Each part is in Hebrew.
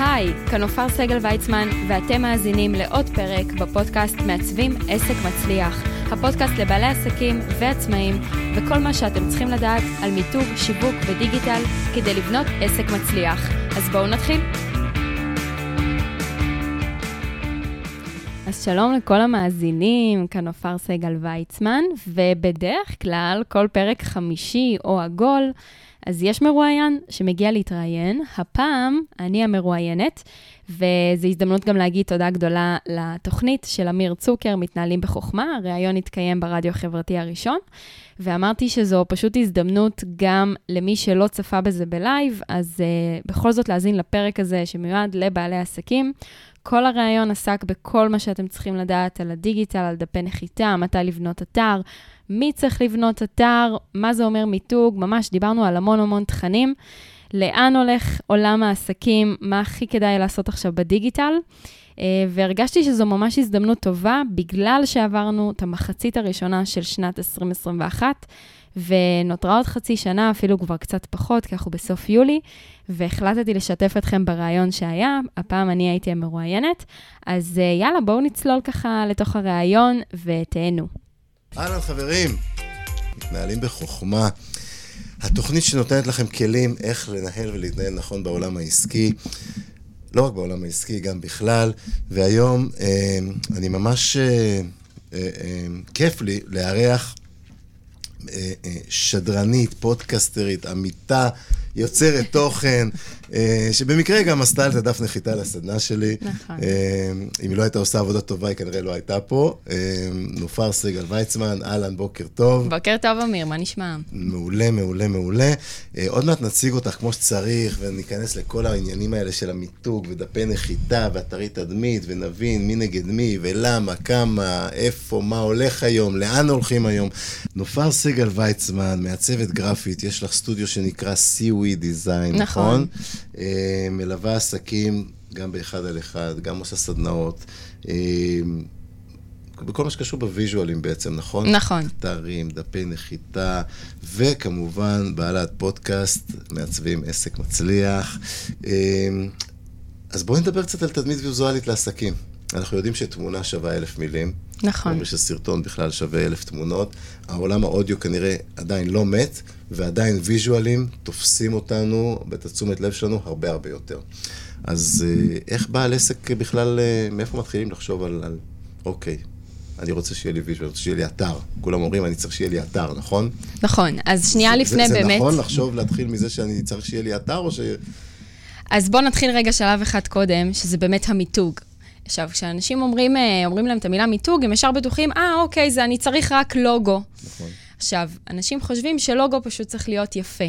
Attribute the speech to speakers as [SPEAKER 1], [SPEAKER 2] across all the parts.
[SPEAKER 1] היי, כאן עופר סגל ויצמן, ואתם מאזינים לעוד פרק בפודקאסט מעצבים עסק מצליח. הפודקאסט לבעלי עסקים ועצמאים, וכל מה שאתם צריכים לדעת על מיתוג, שיווק ודיגיטל כדי לבנות עסק מצליח. אז בואו נתחיל. אז שלום לכל המאזינים, כאן עופר סגל ויצמן, ובדרך כלל, כל פרק חמישי או עגול, אז יש מרואיין שמגיע להתראיין, הפעם אני המרואיינת, וזו הזדמנות גם להגיד תודה גדולה לתוכנית של אמיר צוקר, מתנהלים בחוכמה, הראיון התקיים ברדיו החברתי הראשון, ואמרתי שזו פשוט הזדמנות גם למי שלא צפה בזה בלייב, אז uh, בכל זאת להאזין לפרק הזה שמיועד לבעלי עסקים. כל הראיון עסק בכל מה שאתם צריכים לדעת על הדיגיטל, על דפי נחיתה, מתי לבנות אתר, מי צריך לבנות אתר, מה זה אומר מיתוג, ממש דיברנו על המון המון תכנים. לאן הולך עולם העסקים, מה הכי כדאי לעשות עכשיו בדיגיטל. Uh, והרגשתי שזו ממש הזדמנות טובה, בגלל שעברנו את המחצית הראשונה של שנת 2021, ונותרה עוד חצי שנה, אפילו כבר קצת פחות, כי אנחנו בסוף יולי, והחלטתי לשתף אתכם ברעיון שהיה, הפעם אני הייתי המרואיינת, אז uh, יאללה, בואו נצלול ככה לתוך הרעיון ותהנו.
[SPEAKER 2] אהלן חברים, מתנהלים בחוכמה. התוכנית שנותנת לכם כלים איך לנהל ולהתנהל נכון בעולם העסקי, לא רק בעולם העסקי, גם בכלל, והיום אה, אני ממש, אה, אה, כיף לי לארח שדרנית, פודקסטרית, עמיתה, יוצרת תוכן, אה, שבמקרה גם עשתה את הדף נחיתה לסדנה שלי. נכון. אה, אם היא לא הייתה עושה עבודה טובה, היא כנראה לא הייתה פה. אה, נופר סגל ויצמן, אהלן, בוקר טוב.
[SPEAKER 1] בוקר טוב, אמיר, מה נשמע?
[SPEAKER 2] מעולה, מעולה, מעולה. עוד מעט נציג אותך כמו שצריך, וניכנס לכל העניינים האלה של המיתוג, ודפי נחיתה, ואתרי תדמית, ונבין מי נגד מי, ולמה, כמה, איפה, מה הולך היום, לאן הולכים היום. נופר סגל ויצמן, מעצבת גרפית, יש לך סטודיו שנקרא Seaweed Design, נכון? נכון? אה, מלווה עסקים גם באחד על אחד, גם עושה סדנאות. אה, בכל מה שקשור בוויז'ואלים בעצם, נכון?
[SPEAKER 1] נכון.
[SPEAKER 2] אתרים, דפי נחיתה, וכמובן, בעלת פודקאסט, מעצבים עסק מצליח. אה, אז בואי נדבר קצת על תדמית ויזואלית לעסקים. אנחנו יודעים שתמונה שווה אלף מילים.
[SPEAKER 1] נכון.
[SPEAKER 2] אומרים שסרטון בכלל שווה אלף תמונות. העולם האודיו כנראה עדיין לא מת, ועדיין ויז'ואלים תופסים אותנו, ואת התשומת לב שלנו, הרבה הרבה יותר. אז אה, איך בעל עסק בכלל, אה, מאיפה מתחילים לחשוב על, על אוקיי, אני רוצה שיהיה לי ויז'ואל, שיהיה לי אתר. כולם אומרים, אני צריך שיהיה לי אתר, נכון?
[SPEAKER 1] נכון, אז שנייה זה, לפני
[SPEAKER 2] זה,
[SPEAKER 1] באמת...
[SPEAKER 2] זה נכון לחשוב, להתחיל מזה שאני צריך שיהיה לי אתר, או ש...
[SPEAKER 1] אז בואו נתחיל רגע שלב אחד קודם, שזה באמת המיתוג. עכשיו, כשאנשים אומרים, אה, אומרים להם את המילה מיתוג, הם ישר בטוחים, אה, אוקיי, זה אני צריך רק לוגו. נכון. עכשיו, אנשים חושבים שלוגו פשוט צריך להיות יפה.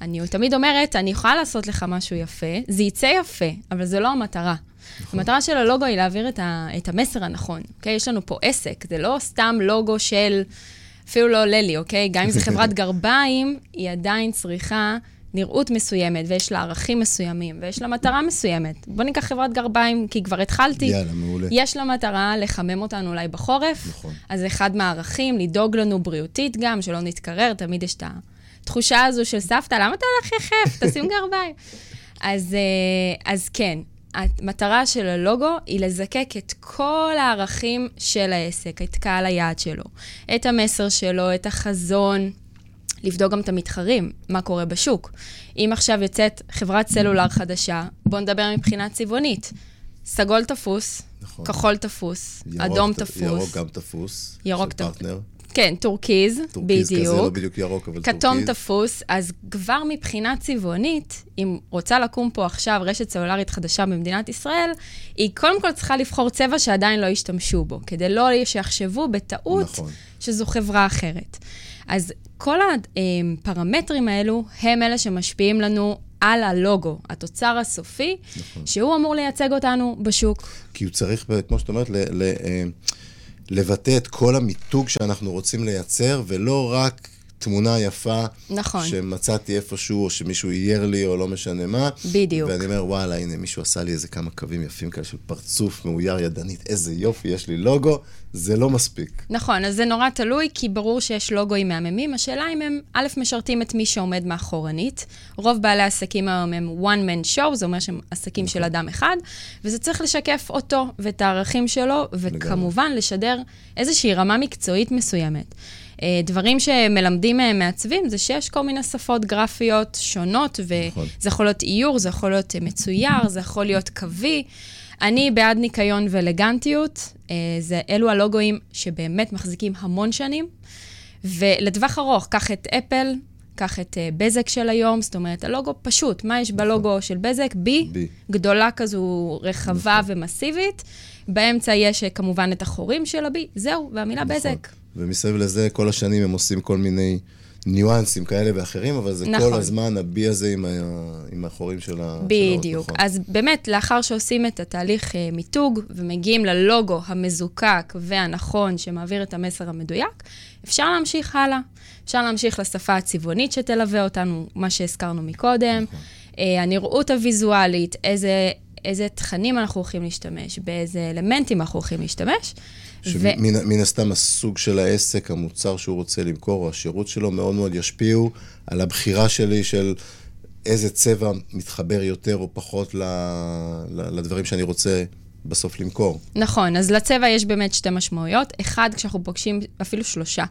[SPEAKER 1] אני תמיד אומרת, אני יכולה לעשות לך משהו יפה, זה יצא יפה, אבל זה לא המטרה. נכון. המטרה של הלוגו היא להעביר את, ה, את המסר הנכון, אוקיי? יש לנו פה עסק, זה לא סתם לוגו של, אפילו לא עולה לי, אוקיי? גם אם זו חברת גרביים, היא עדיין צריכה נראות מסוימת, ויש לה ערכים מסוימים, ויש לה מטרה מסוימת. בוא ניקח חברת גרביים, כי כבר התחלתי.
[SPEAKER 2] יאללה, מעולה.
[SPEAKER 1] יש לה מטרה לחמם אותנו אולי בחורף.
[SPEAKER 2] נכון.
[SPEAKER 1] אז אחד מהערכים, לדאוג לנו בריאותית גם, שלא נתקרר, תמיד יש את התחושה הזו של סבתא, למה אתה הולך יחף? תשים גרביים. אז, אה, אז כן, המטרה של הלוגו היא לזקק את כל הערכים של העסק, את קהל היעד שלו, את המסר שלו, את החזון. לבדוק גם את המתחרים, מה קורה בשוק. אם עכשיו יוצאת חברת סלולר חדשה, בואו נדבר מבחינה צבעונית. סגול תפוס, נכון. כחול תפוס, ירוק, אדום ת, תפוס.
[SPEAKER 2] ירוק גם תפוס,
[SPEAKER 1] ירוק של פרטנר. כן, טורקיז, טורקיז בדיוק. טורקיז כזה,
[SPEAKER 2] לא בדיוק ירוק, אבל
[SPEAKER 1] טורקיז. כתום תפוס, אז כבר מבחינה צבעונית, אם רוצה לקום פה עכשיו רשת סלולרית חדשה במדינת ישראל, היא קודם כל צריכה לבחור צבע שעדיין לא השתמשו בו, כדי לא שיחשבו בטעות נכון. שזו חברה אחרת. אז כל הפרמטרים האלו הם אלה שמשפיעים לנו על הלוגו, התוצר הסופי, נכון. שהוא אמור לייצג אותנו בשוק.
[SPEAKER 2] כי הוא צריך, כמו שאת אומרת, ל, ל, אה, לבטא את כל המיתוג שאנחנו רוצים לייצר, ולא רק תמונה יפה,
[SPEAKER 1] נכון.
[SPEAKER 2] שמצאתי איפשהו, או שמישהו אייר לי, או לא משנה מה.
[SPEAKER 1] בדיוק.
[SPEAKER 2] ואני אומר, וואלה, הנה, מישהו עשה לי איזה כמה קווים יפים כאלה של פרצוף מאויר ידנית, איזה יופי, יש לי לוגו, זה לא מספיק.
[SPEAKER 1] נכון, אז זה נורא תלוי, כי ברור שיש לוגוים מהממים. השאלה אם הם, א', משרתים את מי שעומד מאחורנית. רוב בעלי העסקים היום הם one man show, זה אומר שהם עסקים נכון. של אדם אחד, וזה צריך לשקף אותו ואת הערכים שלו, וכמובן לשדר איזושהי רמה מקצועית מסוימת. אה, דברים שמלמדים אה, מעצבים זה שיש כל מיני שפות גרפיות שונות, נכון. וזה יכול להיות איור, זה יכול להיות אה, מצויר, זה יכול להיות קווי. אני בעד ניקיון ואלגנטיות, זה, אלו הלוגוים שבאמת מחזיקים המון שנים. ולטווח ארוך, קח את אפל, קח את בזק של היום, זאת אומרת, הלוגו פשוט. מה יש בלוגו נכון. של בזק? B, B. גדולה כזו, רחבה נכון. ומסיבית. באמצע יש כמובן את החורים של ה-B, זהו, והמילה נכון. בזק.
[SPEAKER 2] ומסביב לזה, כל השנים הם עושים כל מיני ניואנסים כאלה ואחרים, אבל זה נכון. כל הזמן הבי הזה עם, ה... עם החורים של ה...
[SPEAKER 1] בדיוק. נכון. אז באמת, לאחר שעושים את התהליך uh, מיתוג ומגיעים ללוגו המזוקק והנכון שמעביר את המסר המדויק, אפשר להמשיך הלאה. אפשר להמשיך לשפה הצבעונית שתלווה אותנו, מה שהזכרנו מקודם, נכון. uh, הנראות הוויזואלית, איזה, איזה תכנים אנחנו הולכים להשתמש, באיזה אלמנטים אנחנו הולכים להשתמש.
[SPEAKER 2] שמן ו... הסתם הסוג של העסק, המוצר שהוא רוצה למכור, או השירות שלו, מאוד מאוד ישפיעו על הבחירה שלי של איזה צבע מתחבר יותר או פחות ל... לדברים שאני רוצה בסוף למכור.
[SPEAKER 1] נכון, אז לצבע יש באמת שתי משמעויות. אחד, כשאנחנו פוגשים אפילו שלושה.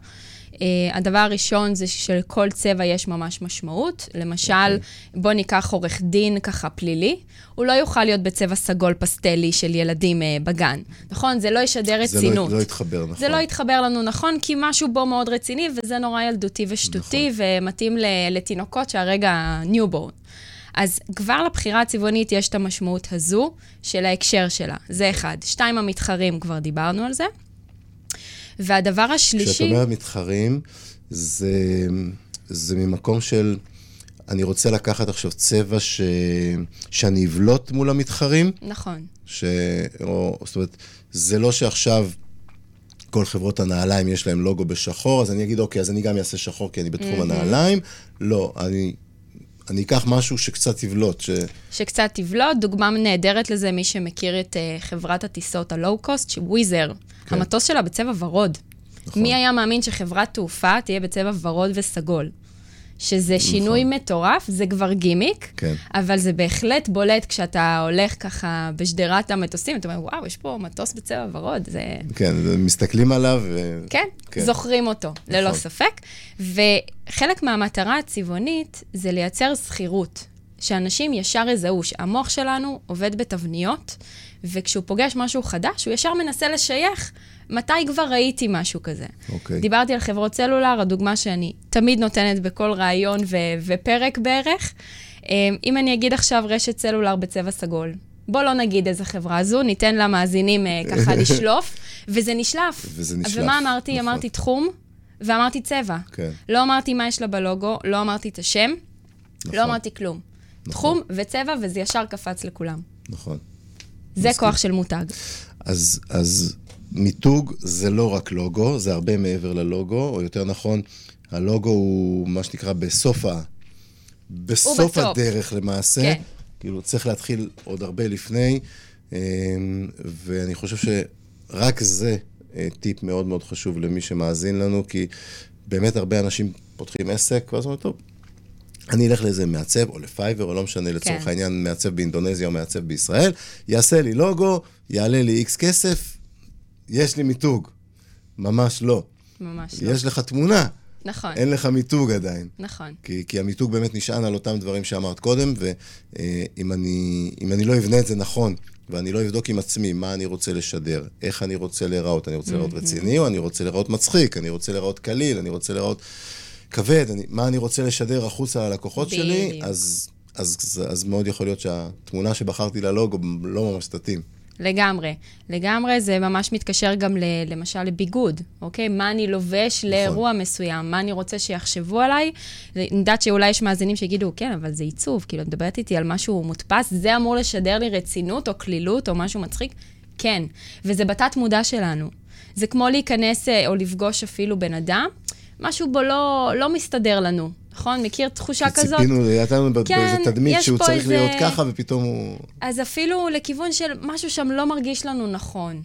[SPEAKER 1] Uh, הדבר הראשון זה שלכל צבע יש ממש משמעות. למשל, okay. אוקיי. בוא ניקח עורך דין ככה פלילי, הוא לא יוכל להיות בצבע סגול פסטלי של ילדים uh, בגן, נכון? זה לא ישדר רצינות.
[SPEAKER 2] זה לא, לא יתחבר, נכון.
[SPEAKER 1] זה לא יתחבר לנו, נכון? כי משהו בו מאוד רציני, וזה נורא ילדותי ושטותי, נכון. ומתאים לתינוקות שהרגע newborn. אז כבר לבחירה הצבעונית יש את המשמעות הזו של ההקשר שלה. זה אחד. שתיים, המתחרים, כבר דיברנו על זה. והדבר השלישי...
[SPEAKER 2] כשאת אומרת מתחרים, זה, זה ממקום של... אני רוצה לקחת עכשיו צבע ש... שאני אבלוט מול המתחרים.
[SPEAKER 1] נכון.
[SPEAKER 2] ש... או, זאת אומרת, זה לא שעכשיו כל חברות הנעליים יש להם לוגו בשחור, אז אני אגיד, אוקיי, אז אני גם אעשה שחור כי אני בתחום mm-hmm. הנעליים. לא, אני אני אקח משהו שקצת יבלוט. ש...
[SPEAKER 1] שקצת יבלוט. דוגמה נהדרת לזה, מי שמכיר את uh, חברת הטיסות הלואו-קוסט, שוויזר, כן. המטוס שלה בצבע ורוד. נכון. מי היה מאמין שחברת תעופה תהיה בצבע ורוד וסגול? שזה נכון. שינוי מטורף, זה כבר גימיק,
[SPEAKER 2] כן.
[SPEAKER 1] אבל זה בהחלט בולט כשאתה הולך ככה בשדרת המטוסים, אתה אומר, וואו, יש פה מטוס בצבע ורוד, זה...
[SPEAKER 2] כן, מסתכלים עליו ו...
[SPEAKER 1] כן, כן. זוכרים אותו, נכון. ללא ספק. וחלק מהמטרה הצבעונית זה לייצר שכירות, שאנשים ישר יזהו, שהמוח שלנו עובד בתבניות, וכשהוא פוגש משהו חדש, הוא ישר מנסה לשייך מתי כבר ראיתי משהו כזה.
[SPEAKER 2] אוקיי.
[SPEAKER 1] דיברתי על חברות סלולר, הדוגמה שאני תמיד נותנת בכל ראיון ו- ופרק בערך. אמ, אם אני אגיד עכשיו רשת סלולר בצבע סגול, בוא לא נגיד איזה חברה זו, ניתן למאזינים אה, ככה לשלוף, וזה נשלף.
[SPEAKER 2] וזה נשלף.
[SPEAKER 1] ומה אמרתי? נכון. אמרתי תחום, ואמרתי צבע.
[SPEAKER 2] כן.
[SPEAKER 1] לא אמרתי מה יש לה בלוגו, לא אמרתי את השם, לא נכון. לא אמרתי כלום. נכון. תחום וצבע, וזה ישר קפץ לכולם.
[SPEAKER 2] נכון.
[SPEAKER 1] זה מסכים. כוח של מותג.
[SPEAKER 2] אז, אז מיתוג זה לא רק לוגו, זה הרבה מעבר ללוגו, או יותר נכון, הלוגו הוא מה שנקרא בסוף, ה... בסוף הדרך למעשה. כן. כאילו, צריך להתחיל עוד הרבה לפני, אמ, ואני חושב שרק זה אה, טיפ מאוד מאוד חשוב למי שמאזין לנו, כי באמת הרבה אנשים פותחים עסק, ואז אומרים, טוב, אני אלך לאיזה מעצב, או לפייבר, או לא משנה, לצורך כן. העניין, מעצב באינדונזיה או מעצב בישראל, יעשה לי לוגו, יעלה לי איקס כסף, יש לי מיתוג. ממש לא.
[SPEAKER 1] ממש לא.
[SPEAKER 2] יש לך תמונה.
[SPEAKER 1] נכון.
[SPEAKER 2] אין לך מיתוג עדיין.
[SPEAKER 1] נכון.
[SPEAKER 2] כי, כי המיתוג באמת נשען על אותם דברים שאמרת קודם, ואם אני, אני לא אבנה את זה נכון, ואני לא אבדוק עם עצמי מה אני רוצה לשדר, איך אני רוצה להיראות, אני רוצה להיראות mm-hmm. רציני, או אני רוצה להיראות מצחיק, אני רוצה להיראות קליל, אני רוצה להיראות כבד, אני, מה אני רוצה לשדר החוצה ללקוחות שלי, אז, אז, אז, אז מאוד יכול להיות שהתמונה שבחרתי ללוגו לא ממש תתאים.
[SPEAKER 1] לגמרי. לגמרי, זה ממש מתקשר גם ל, למשל לביגוד, אוקיי? מה אני לובש נכון. לאירוע מסוים, מה אני רוצה שיחשבו עליי. אני יודעת שאולי יש מאזינים שיגידו, כן, אבל זה עיצוב, כאילו, את מדברת איתי על משהו מודפס, זה אמור לשדר לי רצינות או קלילות או משהו מצחיק? כן. וזה בתת מודע שלנו. זה כמו להיכנס אה, או לפגוש אפילו בן אדם, משהו בו לא, לא מסתדר לנו, נכון? מכיר תחושה כזאת?
[SPEAKER 2] ציפינו, לנו
[SPEAKER 1] כן,
[SPEAKER 2] באיזה תדמית שהוא צריך
[SPEAKER 1] איזה-
[SPEAKER 2] להיות ככה, ופתאום הוא...
[SPEAKER 1] אז אפילו לכיוון של משהו שם לא מרגיש לנו נכון.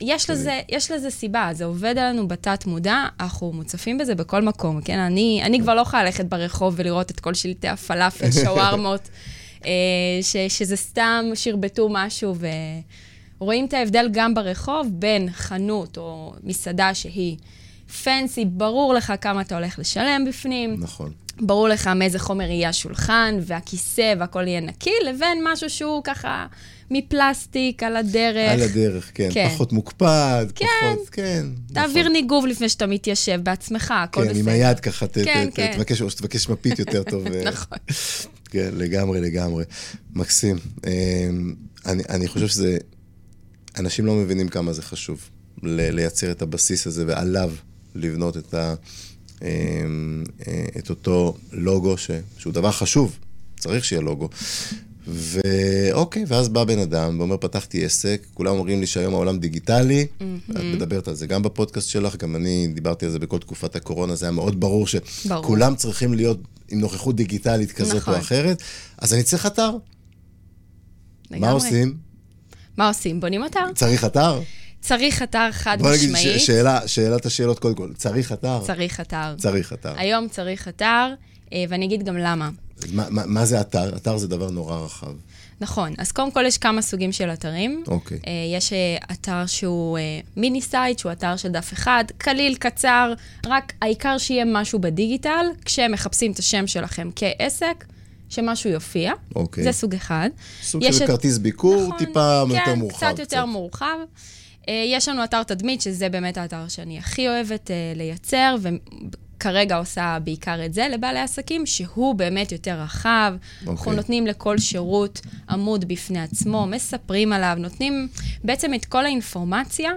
[SPEAKER 1] יש לזה, יש לזה סיבה, זה עובד עלינו בתת מודע, אנחנו מוצפים בזה בכל מקום, כן? אני, אני כבר לא יכולה ללכת ברחוב ולראות את כל שלטי הפלאפל, שווארמות, אה, ש, שזה סתם שרבטו משהו, ורואים את ההבדל גם ברחוב בין חנות או מסעדה שהיא פנסי, ברור לך כמה אתה הולך לשלם בפנים,
[SPEAKER 2] נכון.
[SPEAKER 1] ברור לך מאיזה חומר יהיה השולחן, והכיסא, והכל יהיה נקי, לבין משהו שהוא ככה מפלסטיק על הדרך.
[SPEAKER 2] על הדרך, כן.
[SPEAKER 1] כן.
[SPEAKER 2] פחות מוקפד,
[SPEAKER 1] כן.
[SPEAKER 2] פחות, כן.
[SPEAKER 1] תעביר
[SPEAKER 2] נכון.
[SPEAKER 1] ניגוב לפני שאתה מתיישב בעצמך, הכל
[SPEAKER 2] כן,
[SPEAKER 1] בסדר.
[SPEAKER 2] עם היד ככה, ת-
[SPEAKER 1] כן,
[SPEAKER 2] ת-
[SPEAKER 1] כן.
[SPEAKER 2] תבקש, או שתבקש מפית יותר טוב. אה,
[SPEAKER 1] נכון.
[SPEAKER 2] כן, לגמרי, לגמרי. מקסים. אה, אני, אני חושב שזה... אנשים לא מבינים כמה זה חשוב לייצר את הבסיס הזה, ועליו לבנות את, ה, אה, אה, את אותו לוגו, ש, שהוא דבר חשוב, צריך שיהיה לוגו. ואוקיי, ואז בא בן אדם ואומר, פתחתי עסק, כולם אומרים לי שהיום העולם דיגיטלי, את מדברת על זה גם בפודקאסט שלך, גם אני דיברתי על זה בכל תקופת הקורונה, זה היה מאוד ברור
[SPEAKER 1] ברור.
[SPEAKER 2] שכולם צריכים להיות עם נוכחות דיגיטלית כזאת
[SPEAKER 1] נכון.
[SPEAKER 2] או אחרת, אז אני צריך אתר. מה
[SPEAKER 1] לגמרי.
[SPEAKER 2] עושים?
[SPEAKER 1] מה עושים? בונים אתר?
[SPEAKER 2] צריך אתר?
[SPEAKER 1] צריך אתר חד
[SPEAKER 2] בוא נגיד
[SPEAKER 1] משמעית.
[SPEAKER 2] ש- שאלה, שאלת השאלות קודם כל, צריך אתר?
[SPEAKER 1] צריך אתר.
[SPEAKER 2] צריך אתר.
[SPEAKER 1] היום צריך אתר, אה, ואני אגיד גם למה.
[SPEAKER 2] אז מה, מה, מה זה אתר? אתר זה דבר נורא רחב.
[SPEAKER 1] נכון, אז קודם כל יש כמה סוגים של אתרים.
[SPEAKER 2] אוקיי.
[SPEAKER 1] אה, יש אה, אתר שהוא אה, mini site, שהוא אתר של דף אחד, קליל, קצר, רק העיקר שיהיה משהו בדיגיטל, כשמחפשים את השם שלכם כעסק, שמשהו יופיע.
[SPEAKER 2] אוקיי.
[SPEAKER 1] זה סוג אחד.
[SPEAKER 2] סוג של
[SPEAKER 1] את-
[SPEAKER 2] כרטיס ביקור,
[SPEAKER 1] נכון,
[SPEAKER 2] טיפה
[SPEAKER 1] כן,
[SPEAKER 2] יותר מורחב.
[SPEAKER 1] קצת יותר מורחב. אה, יש לנו אתר תדמית, שזה באמת האתר שאני הכי אוהבת אה, לייצר, וכרגע עושה בעיקר את זה לבעלי עסקים, שהוא באמת יותר רחב. אנחנו
[SPEAKER 2] אוקיי.
[SPEAKER 1] נותנים לכל שירות עמוד בפני עצמו, מספרים עליו, נותנים בעצם את כל האינפורמציה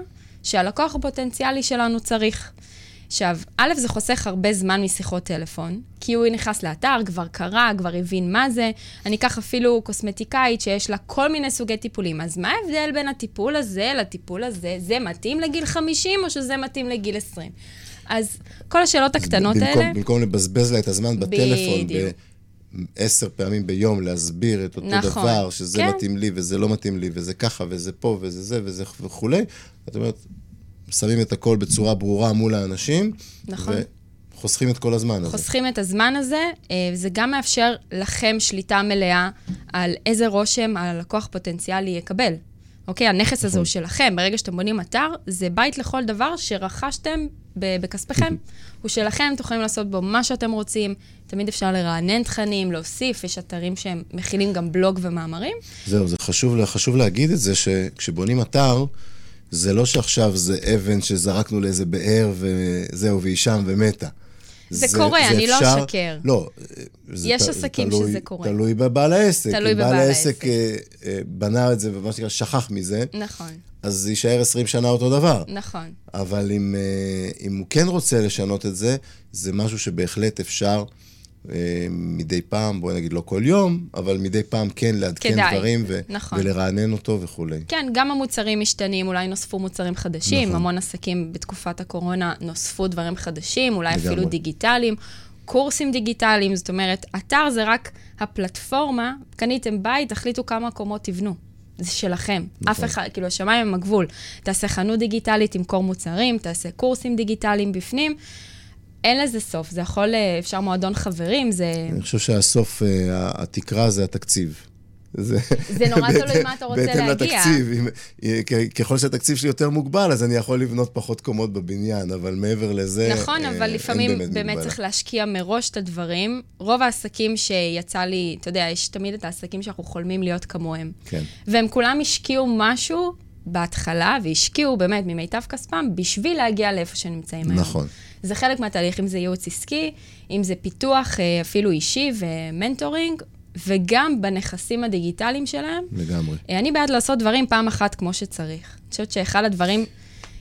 [SPEAKER 1] שהלקוח הפוטנציאלי שלנו צריך. עכשיו, א', זה חוסך הרבה זמן משיחות טלפון, כי הוא נכנס לאתר, כבר קרא, כבר הבין מה זה. אני אקח אפילו קוסמטיקאית שיש לה כל מיני סוגי טיפולים. אז מה ההבדל בין הטיפול הזה לטיפול הזה? זה מתאים לגיל 50 או שזה מתאים לגיל 20? אז כל השאלות הקטנות
[SPEAKER 2] במקום,
[SPEAKER 1] האלה...
[SPEAKER 2] במקום לבזבז לה את הזמן בטלפון,
[SPEAKER 1] בדיוק.
[SPEAKER 2] בעשר פעמים ביום, להסביר את אותו
[SPEAKER 1] נכון,
[SPEAKER 2] דבר, שזה
[SPEAKER 1] כן.
[SPEAKER 2] מתאים לי וזה לא מתאים לי, וזה ככה, וזה פה, וזה זה, וזה וכולי. את אומרת, שמים את הכל בצורה ברורה מול האנשים,
[SPEAKER 1] נכון.
[SPEAKER 2] וחוסכים את כל הזמן הזה.
[SPEAKER 1] חוסכים את הזמן הזה, אה, וזה גם מאפשר לכם שליטה מלאה על איזה רושם הלקוח פוטנציאלי יקבל. אוקיי, הנכס הזה הוא שלכם. ברגע שאתם בונים אתר, זה בית לכל דבר שרכשתם בכספכם. הוא שלכם, אתם יכולים לעשות בו מה שאתם רוצים. תמיד אפשר לרענן תכנים, להוסיף, יש אתרים שהם מכילים גם בלוג ומאמרים.
[SPEAKER 2] זהו, זה חשוב, חשוב להגיד את זה, שכשבונים אתר, זה לא שעכשיו זה אבן שזרקנו לאיזה באר וזהו, והיא שם ומתה.
[SPEAKER 1] זה קורה, אני לא אשקר.
[SPEAKER 2] לא, זה
[SPEAKER 1] יש
[SPEAKER 2] ת-
[SPEAKER 1] עסקים
[SPEAKER 2] תלוי-
[SPEAKER 1] שזה קורה.
[SPEAKER 2] תלוי בבעל העסק.
[SPEAKER 1] תלוי
[SPEAKER 2] בעל
[SPEAKER 1] בבעל
[SPEAKER 2] העסק
[SPEAKER 1] העסק.
[SPEAKER 2] אה, אה, בנה את זה ומה שנקרא שכח מזה,
[SPEAKER 1] נכון,
[SPEAKER 2] אז זה יישאר 20 שנה אותו דבר.
[SPEAKER 1] נכון.
[SPEAKER 2] אבל אם, אה, אם הוא כן רוצה לשנות את זה, זה משהו שבהחלט אפשר מדי פעם, בואי נגיד לא כל יום, אבל מדי פעם כן לעדכן
[SPEAKER 1] כדאי,
[SPEAKER 2] דברים ו-
[SPEAKER 1] נכון.
[SPEAKER 2] ולרענן אותו וכולי.
[SPEAKER 1] כן, גם המוצרים משתנים, אולי נוספו מוצרים חדשים,
[SPEAKER 2] נכון.
[SPEAKER 1] המון עסקים בתקופת הקורונה נוספו דברים חדשים, אולי
[SPEAKER 2] לגמרי.
[SPEAKER 1] אפילו דיגיטליים, קורסים דיגיטליים, זאת אומרת, אתר זה רק הפלטפורמה, קניתם בית, תחליטו כמה קומות תבנו. זה שלכם.
[SPEAKER 2] נכון.
[SPEAKER 1] אף אחד, כאילו, השמיים הם הגבול. תעשה חנות דיגיטלית, תמכור מוצרים, תעשה קורסים דיגיטליים בפנים. אין לזה סוף, זה יכול, אה, אפשר מועדון חברים, זה...
[SPEAKER 2] אני חושב שהסוף, אה, התקרה זה התקציב. זה,
[SPEAKER 1] זה נורא תלוי מה אתה רוצה
[SPEAKER 2] בהתאם
[SPEAKER 1] להגיע.
[SPEAKER 2] לתקציב. אם, אה, ככל שהתקציב שלי יותר מוגבל, אז אני יכול לבנות פחות קומות בבניין, אבל מעבר לזה,
[SPEAKER 1] נכון, אבל לפעמים
[SPEAKER 2] באמת.
[SPEAKER 1] צריך להשקיע מראש את הדברים. רוב העסקים שיצא לי, אתה יודע, יש תמיד את העסקים שאנחנו חולמים להיות כמוהם.
[SPEAKER 2] כן.
[SPEAKER 1] והם כולם השקיעו משהו בהתחלה, והשקיעו באמת ממיטב כספם בשביל להגיע לאיפה שנמצאים היום.
[SPEAKER 2] נכון.
[SPEAKER 1] זה חלק מהתהליך, אם זה ייעוץ עסקי, אם זה פיתוח אה, אפילו אישי ומנטורינג, וגם בנכסים הדיגיטליים שלהם.
[SPEAKER 2] לגמרי.
[SPEAKER 1] אה, אני בעד לעשות דברים פעם אחת כמו שצריך. אני חושבת שאחד הדברים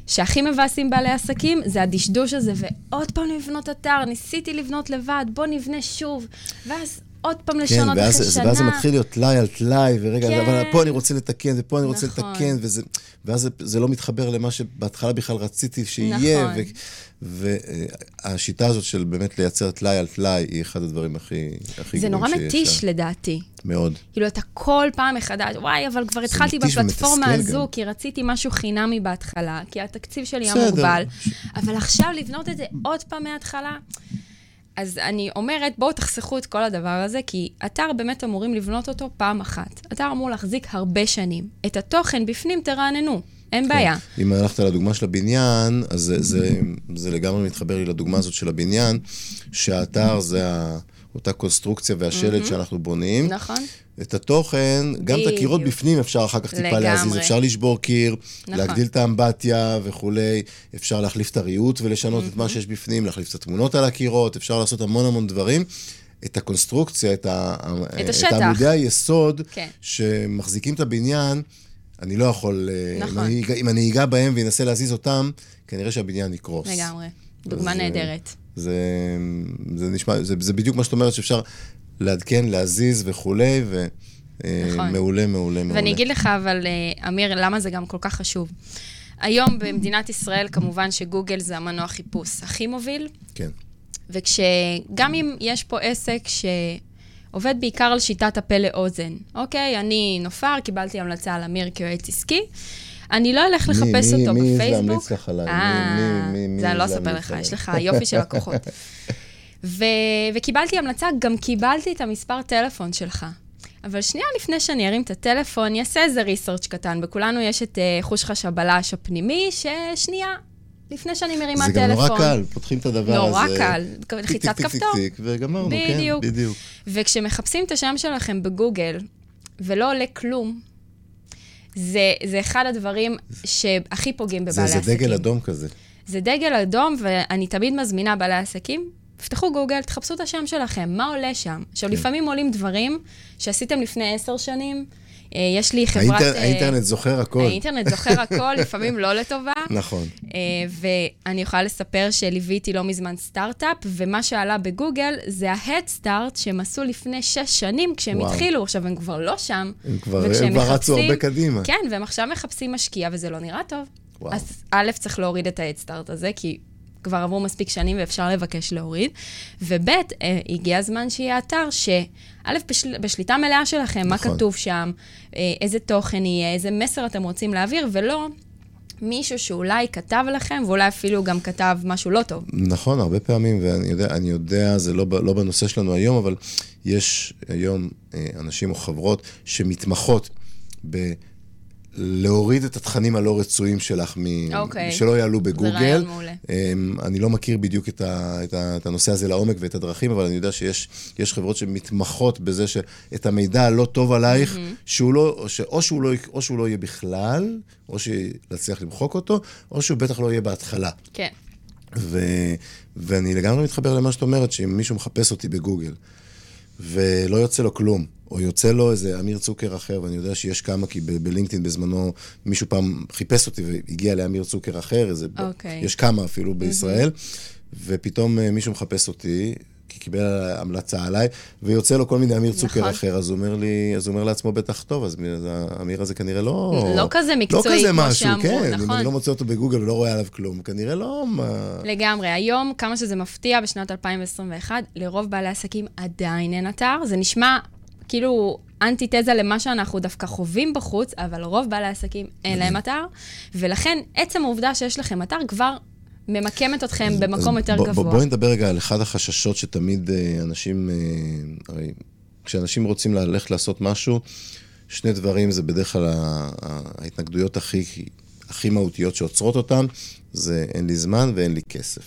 [SPEAKER 1] שהכי מבאסים בעלי עסקים זה הדשדוש הזה, ועוד פעם לבנות אתר, ניסיתי לבנות לבד, בוא נבנה שוב. ואז עוד פעם לשנות
[SPEAKER 2] כן, ואז,
[SPEAKER 1] אחרי שנה.
[SPEAKER 2] ואז זה מתחיל להיות טלאי על טלאי, ורגע,
[SPEAKER 1] כן.
[SPEAKER 2] אבל פה אני רוצה לתקן, ופה אני רוצה
[SPEAKER 1] נכון.
[SPEAKER 2] לתקן, וזה, ואז זה, זה לא מתחבר למה שבהתחלה בכלל רציתי שיהיה.
[SPEAKER 1] נכון.
[SPEAKER 2] והשיטה הזאת של באמת לייצר טלאי על טלאי, היא אחד הדברים הכי, הכי
[SPEAKER 1] זה
[SPEAKER 2] גרועים
[SPEAKER 1] נורא
[SPEAKER 2] שיש
[SPEAKER 1] מתיש. לדעתי.
[SPEAKER 2] מאוד.
[SPEAKER 1] כאילו, אתה כל פעם מחדש, וואי, אבל כבר התחלתי בפלטפורמה הזו,
[SPEAKER 2] גם.
[SPEAKER 1] כי רציתי משהו חינמי בהתחלה, כי התקציב שלי היה. מוגבל, אבל עכשיו לבנות את זה עוד פעם מההתחלה? אז אני אומרת, בואו תחסכו את כל הדבר הזה, כי אתר באמת אמורים לבנות אותו פעם אחת. אתר אמור להחזיק הרבה שנים. את התוכן בפנים תרעננו, אין בעיה.
[SPEAKER 2] אם הלכת לדוגמה של הבניין, אז זה, זה, זה לגמרי מתחבר לי לדוגמה הזאת של הבניין, שהאתר זה ה, אותה קונסטרוקציה והשלד שאנחנו בונים.
[SPEAKER 1] נכון?
[SPEAKER 2] את התוכן, גם את הקירות. בפנים אפשר אחר כך טיפה
[SPEAKER 1] לגמרי.
[SPEAKER 2] להזיז, אפשר לשבור קיר,
[SPEAKER 1] נכון.
[SPEAKER 2] להגדיל את האמבטיה וכולי, אפשר להחליף את הריהוט ולשנות את מה שיש בפנים, להחליף את התמונות על הקירות, אפשר לעשות המון המון דברים. את הקונסטרוקציה, את, ה,
[SPEAKER 1] את השטח.
[SPEAKER 2] עמודי היסוד
[SPEAKER 1] כן.
[SPEAKER 2] שמחזיקים את הבניין, אני לא יכול, אה,
[SPEAKER 1] נכון.
[SPEAKER 2] אם, אני, אם אני אגע בהם ואנסה להזיז אותם, כנראה שהבניין יקרוס.
[SPEAKER 1] לגמרי. דוגמה
[SPEAKER 2] אז, אה,
[SPEAKER 1] נהדרת.
[SPEAKER 2] זה, זה נשמע, זה, זה בדיוק מה שאת אומרת, שאפשר לעדכן, להזיז וכולי,
[SPEAKER 1] נכון.
[SPEAKER 2] ומעולה, מעולה, מעולה.
[SPEAKER 1] ואני אגיד לך, אבל, אה, אמיר, למה זה גם כל כך חשוב. היום במדינת ישראל, כמובן שגוגל זה המנוע חיפוש הכי מוביל,
[SPEAKER 2] כן,
[SPEAKER 1] וכשגם אם יש פה עסק שעובד בעיקר על שיטת הפה לאוזן, אוקיי, אני נופר, קיבלתי המלצה על אמיר כיועץ עסקי, אני לא אלך
[SPEAKER 2] מי-
[SPEAKER 1] לחפש
[SPEAKER 2] מי-
[SPEAKER 1] אותו
[SPEAKER 2] מי
[SPEAKER 1] בפייסבוק.
[SPEAKER 2] להמליץ לך עליי?
[SPEAKER 1] אה,
[SPEAKER 2] מי- מי- מי
[SPEAKER 1] זה אני לא אספר לך? יש לך יופי של לקוחות. ו- וקיבלתי המלצה, גם קיבלתי את המספר טלפון שלך. אבל שנייה לפני שאני ארים את הטלפון, אני אעשה איזה ריסרצ' קטן. בכולנו יש את uh, חוש חש הבלש הפנימי, ששנייה, לפני שאני מרימה
[SPEAKER 2] זה
[SPEAKER 1] טלפון.
[SPEAKER 2] גם נורא קל, פותחים את הדבר הזה.
[SPEAKER 1] נורא קל, לחיצת כפתור.
[SPEAKER 2] וגמרנו. כן, בדיוק.
[SPEAKER 1] וכשמחפשים את השם שלכם בגוגל, ולא עולה כלום, זה, זה אחד הדברים שהכי פוגעים בבעלי
[SPEAKER 2] זה, זה
[SPEAKER 1] עסקים.
[SPEAKER 2] דגל אדום כזה.
[SPEAKER 1] זה דגל אדום, ואני תמיד מזמינה בעלי עסקים, פתחו גוגל, תחפשו את השם שלכם, מה עולה שם? עכשיו,
[SPEAKER 2] כן.
[SPEAKER 1] לפעמים עולים דברים שעשיתם לפני עשר שנים. אה, יש לי חברת...
[SPEAKER 2] האינטר,
[SPEAKER 1] אה,
[SPEAKER 2] האינטרנט זוכר הכל.
[SPEAKER 1] האינטרנט זוכר הכל, לפעמים לא לטובה.
[SPEAKER 2] נכון.
[SPEAKER 1] אה, ואני יכולה לספר שליוויתי לא מזמן סטארט-אפ, ומה שעלה בגוגל זה ה-Head Start שהם עשו לפני שש שנים כשהם
[SPEAKER 2] וואו.
[SPEAKER 1] התחילו. עכשיו, הם כבר לא שם.
[SPEAKER 2] הם כבר, הם כבר רצו הרבה קדימה.
[SPEAKER 1] כן, והם עכשיו מחפשים משקיע, וזה לא נראה טוב.
[SPEAKER 2] וואו.
[SPEAKER 1] אז א', צריך להוריד את Start הזה, כי כבר עברו מספיק שנים ואפשר לבקש להוריד. וב', אה, הגיע הזמן שיהיה אתר שא', בשל... בשליטה מלאה שלכם, מה
[SPEAKER 2] נכון.
[SPEAKER 1] כתוב שם, אה, איזה תוכן יהיה, איזה מסר אתם רוצים להעביר, ולא מישהו שאולי כתב לכם, ואולי אפילו גם כתב משהו לא טוב.
[SPEAKER 2] נכון, הרבה פעמים, ואני יודע, אני יודע, זה לא, לא בנושא שלנו היום, אבל יש היום אה, אנשים או חברות שמתמחות ב... להוריד את התכנים הלא רצויים שלך, מ...
[SPEAKER 1] אוקיי.
[SPEAKER 2] שלא יעלו בגוגל.
[SPEAKER 1] רעיון מעולה.
[SPEAKER 2] אמ, אני לא מכיר בדיוק את, ה, את, ה, את הנושא הזה לעומק ואת הדרכים, אבל אני יודע שיש יש חברות שמתמחות בזה שאת המידע הלא טוב עלייך, שהוא לא, או, ש, או, שהוא לא, או שהוא לא יהיה בכלל, או שנצליח למחוק אותו, או שהוא בטח לא יהיה בהתחלה.
[SPEAKER 1] כן.
[SPEAKER 2] ו, ואני לגמרי מתחבר למה שאת אומרת, שאם מישהו מחפש אותי בגוגל, ולא יוצא לו כלום, או יוצא לו איזה אמיר צוקר אחר, ואני יודע שיש כמה, כי בלינקדאין בזמנו מישהו פעם חיפש אותי והגיע לאמיר צוקר אחר, איזה,
[SPEAKER 1] אוקיי.
[SPEAKER 2] יש כמה אפילו בישראל, ופתאום אה, מישהו מחפש אותי, כי קיבל המלצה עליי, ויוצא לו כל מיני אמיר צוקר
[SPEAKER 1] נכון.
[SPEAKER 2] אחר, אז הוא אומר לי, אז הוא אומר לעצמו בטח, טוב, אז מי- אז האמיר הזה כנראה לא...
[SPEAKER 1] לא כזה מקצועי
[SPEAKER 2] לא כזה
[SPEAKER 1] כמו
[SPEAKER 2] משהו,
[SPEAKER 1] שאמרו,
[SPEAKER 2] כן, אם
[SPEAKER 1] נכון.
[SPEAKER 2] אני לא מוצא אותו בגוגל ולא רואה עליו כלום, כנראה לא... מה...
[SPEAKER 1] לגמרי. היום, כמה שזה מפתיע, בשנת 2021, לרוב בעלי עסקים עדיין אין אתר. זה נשמע כאילו אנטיתזה למה שאנחנו דווקא חווים בחוץ, אבל רוב בעלי העסקים אין להם אתר, ולכן עצם העובדה שיש לכם אתר כבר ממקמת אתכם במקום
[SPEAKER 2] אז
[SPEAKER 1] יותר גבוה.
[SPEAKER 2] בוא, בואי נדבר רגע על אחד החששות שתמיד אה, אנשים, אה, הרי כשאנשים רוצים ללכת לעשות משהו, שני דברים זה בדרך כלל ההתנגדויות הכי, הכי מהותיות שעוצרות אותם, זה אין לי זמן ואין לי כסף.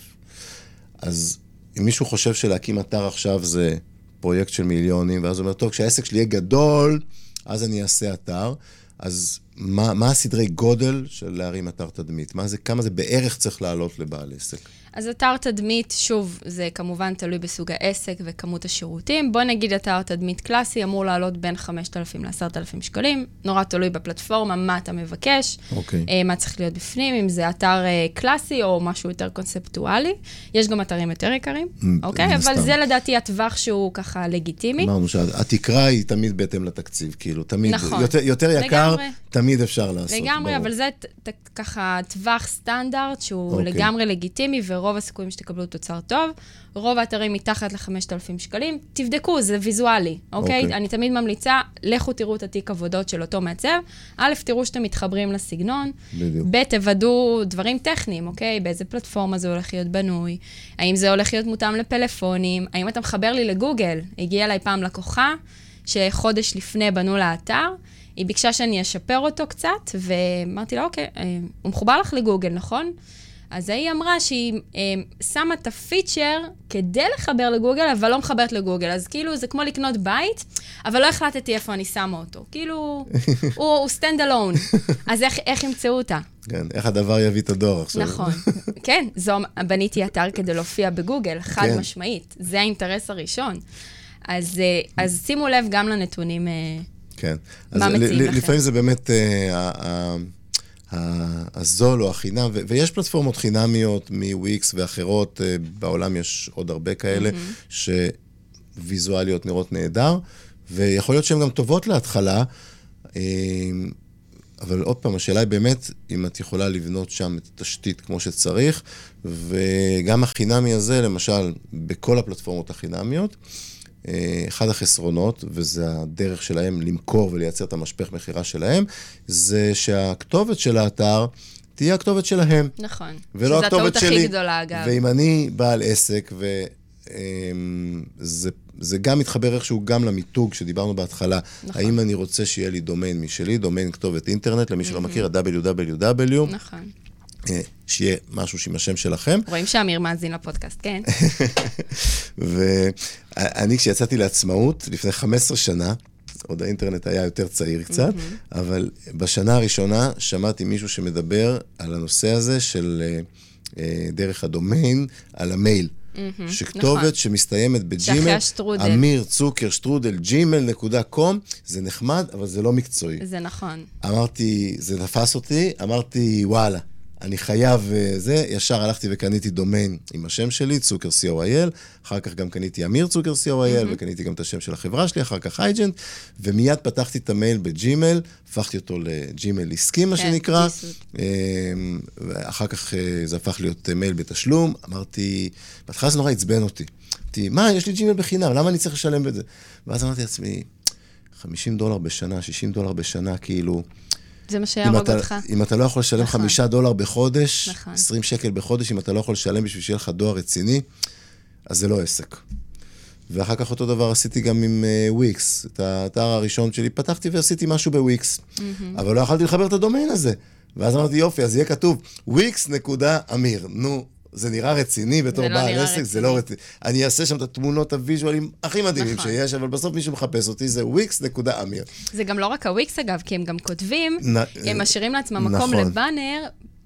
[SPEAKER 2] אז אם מישהו חושב שלהקים אתר עכשיו זה פרויקט של מיליונים, ואז הוא אומר, טוב, כשהעסק שלי יהיה גדול, אז אני אעשה אתר, אז מה, מה הסדרי גודל של להרים אתר תדמית? מה זה, כמה זה בערך צריך לעלות לבעל עסק?
[SPEAKER 1] אז אתר תדמית, שוב, זה כמובן תלוי בסוג העסק וכמות השירותים. בוא נגיד אתר תדמית קלאסי אמור לעלות בין 5,000 ל-10,000 שקלים. נורא תלוי בפלטפורמה, מה אתה מבקש,
[SPEAKER 2] אוקיי.
[SPEAKER 1] אה, מה צריך להיות בפנים, אם זה אתר אה, קלאסי או משהו יותר קונספטואלי. יש גם אתרים יותר יקרים, אוקיי? אבל
[SPEAKER 2] הסתם.
[SPEAKER 1] זה לדעתי הטווח שהוא ככה לגיטימי.
[SPEAKER 2] אמרנו שהתקרה היא תמיד בהתאם לתקציב, כאילו, תמיד,
[SPEAKER 1] נכון.
[SPEAKER 2] יותר, יותר יקר,
[SPEAKER 1] לגמרי.
[SPEAKER 2] תמיד אפשר לעשות.
[SPEAKER 1] לגמרי,
[SPEAKER 2] ברור.
[SPEAKER 1] אבל זה ככה טווח סטנדרט שהוא
[SPEAKER 2] אוקיי.
[SPEAKER 1] לגמרי לגיטימי, ורוב הסיכויים שתקבלו תוצר טוב. רוב האתרים מתחת ל-5,000 שקלים, תבדקו, זה ויזואלי, אוקיי?
[SPEAKER 2] אוקיי.
[SPEAKER 1] אני תמיד ממליצה, לכו תראו את התיק עבודות של אותו מעצב. א', תראו שאתם מתחברים לסגנון.
[SPEAKER 2] בדיוק.
[SPEAKER 1] ב', תוודאו דברים טכניים, אוקיי? באיזה פלטפורמה זה הולך להיות בנוי, האם זה הולך להיות מותאם לפלאפונים, האם אתה מחבר לי לגוגל. הגיעה אליי פעם לקוחה, שחודש לפני בנו לה אתר, היא ביקשה שאני אשפר אותו קצת, ואמרתי לה, אוקיי, אה, הוא מחובר לך לגוגל, נכון? אז היא אמרה שהיא אה, שמה את הפיצ'ר כדי לחבר לגוגל, אבל לא מחברת לגוגל. אז כאילו, זה כמו לקנות בית, אבל לא החלטתי איפה אני שמה אותו. כאילו, הוא, הוא stand alone. אז איך, איך ימצאו אותה?
[SPEAKER 2] כן, איך הדבר יביא את הדואר עכשיו.
[SPEAKER 1] נכון. כן, זו, בניתי אתר כדי להופיע בגוגל, חד
[SPEAKER 2] כן.
[SPEAKER 1] משמעית. זה האינטרס הראשון. אז, אה, אז שימו לב גם לנתונים. אה,
[SPEAKER 2] כן. אז
[SPEAKER 1] מה מציעים לכם?
[SPEAKER 2] לפעמים זה באמת אה, הזול או החינם, ו- ויש פלטפורמות חינמיות מוויקס ואחרות, אה, בעולם יש עוד הרבה כאלה, שוויזואליות נראות נהדר, ויכול להיות שהן גם טובות להתחלה. אה, אבל עוד פעם, השאלה היא באמת אם את יכולה לבנות שם את התשתית כמו שצריך, וגם החינמי הזה, למשל, בכל הפלטפורמות החינמיות, אחד החסרונות, וזה הדרך שלהם למכור ולייצר את המשפך מכירה שלהם, זה שהכתובת של האתר תהיה הכתובת שלהם.
[SPEAKER 1] נכון.
[SPEAKER 2] ולא
[SPEAKER 1] שזו
[SPEAKER 2] הכתובת
[SPEAKER 1] הטעות
[SPEAKER 2] שלי.
[SPEAKER 1] הכי גדולה, אגב.
[SPEAKER 2] ואם אני בעל עסק, וזה זה גם מתחבר איכשהו גם למיתוג שדיברנו בהתחלה.
[SPEAKER 1] נכון.
[SPEAKER 2] האם אני רוצה שיהיה לי דומיין משלי, דומיין כתובת אינטרנט, למי שלא מכיר, ה-www,
[SPEAKER 1] נכון.
[SPEAKER 2] אה, שיהיה משהו שעם השם שלכם.
[SPEAKER 1] רואים שאמיר מאזין לפודקאסט, כן?
[SPEAKER 2] ואני, כשיצאתי לעצמאות, לפני 15 שנה, עוד האינטרנט היה יותר צעיר קצת, אבל בשנה הראשונה שמעתי מישהו שמדבר על הנושא הזה של אה, אה, דרך הדומיין, על המייל. שכתובת
[SPEAKER 1] נכון.
[SPEAKER 2] שמסתיימת בג'ימל. אמיר צוקר שטרודל ג'ימל נקודה קום, זה נחמד, אבל זה לא מקצועי.
[SPEAKER 1] זה נכון.
[SPEAKER 2] אמרתי, זה תפס אותי, אמרתי, וואלה, אני חייב אה, זה, ישר הלכתי וקניתי דומיין עם השם שלי, צוקר co.il, אחר כך גם קניתי אמיר צוקר co.il, וקניתי גם את השם של החברה שלי, אחר כך הייג'נט, ומיד פתחתי את המייל בג'ימל, הפכתי אותו לג'ימל עסקי, מה
[SPEAKER 1] כן,
[SPEAKER 2] שנקרא. אה, ואחר כך אה, זה הפך להיות אה, מייל בתשלום, אמרתי, בהתחלה זה נורא עצבן אותי. אמרתי, מה, יש לי ג'ימל בחינם, למה אני צריך לשלם בזה? ואז אמרתי לעצמי, 50 דולר בשנה, 60 דולר בשנה, כאילו...
[SPEAKER 1] זה מה שיהרוג אותך.
[SPEAKER 2] אם אתה לא יכול לשלם
[SPEAKER 1] נכון.
[SPEAKER 2] חמישה דולר בחודש,
[SPEAKER 1] נכון.
[SPEAKER 2] 20 שקל בחודש, אם אתה לא יכול לשלם בשביל שיהיה לך דואר רציני, אז זה לא עסק. ואחר כך אותו דבר עשיתי גם עם uh, וויקס. את האתר הראשון שלי פתחתי ועשיתי משהו בוויקס. אבל לא יכולתי לחבר את הדומיין הזה. ואז אמרתי, יופי, אז יהיה כתוב Wix.אמיר. נו, זה נראה רציני בתור
[SPEAKER 1] לא
[SPEAKER 2] בעל עסק, זה. לא רציני. אני אעשה שם את התמונות הוויז'ואלים הכי מדהימים
[SPEAKER 1] נכון.
[SPEAKER 2] שיש, אבל בסוף מישהו מחפש אותי, זה וויקס.אמיר.
[SPEAKER 1] זה גם לא רק הוויקס, אגב, כי הם גם כותבים,
[SPEAKER 2] נ-
[SPEAKER 1] הם משאירים לעצמם מקום
[SPEAKER 2] נכון.
[SPEAKER 1] לבאנר.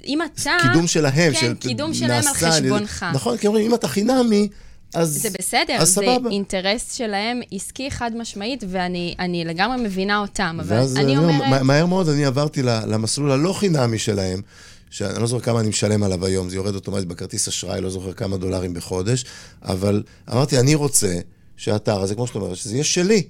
[SPEAKER 1] אם אתה...
[SPEAKER 2] קידום שלהם.
[SPEAKER 1] כן,
[SPEAKER 2] של-
[SPEAKER 1] קידום שלהם על חשבונך.
[SPEAKER 2] נכון, כי אומרים, אם אתה חינמי, אז...
[SPEAKER 1] זה בסדר,
[SPEAKER 2] אז
[SPEAKER 1] זה
[SPEAKER 2] סבבה.
[SPEAKER 1] אינטרס שלהם עסקי חד משמעית, ואני אני לגמרי מבינה אותם, אבל אני
[SPEAKER 2] אומר,
[SPEAKER 1] אומרת...
[SPEAKER 2] מה- מהר מאוד אני עברתי למסלול הלא חינמי שלהם, שאני לא זוכר כמה אני משלם עליו היום, זה יורד אוטומטית בכרטיס אשראי, לא זוכר כמה דולרים בחודש, אבל אמרתי, אני רוצה שהאתר הזה, כמו שאתה אומר, שזה יהיה שלי.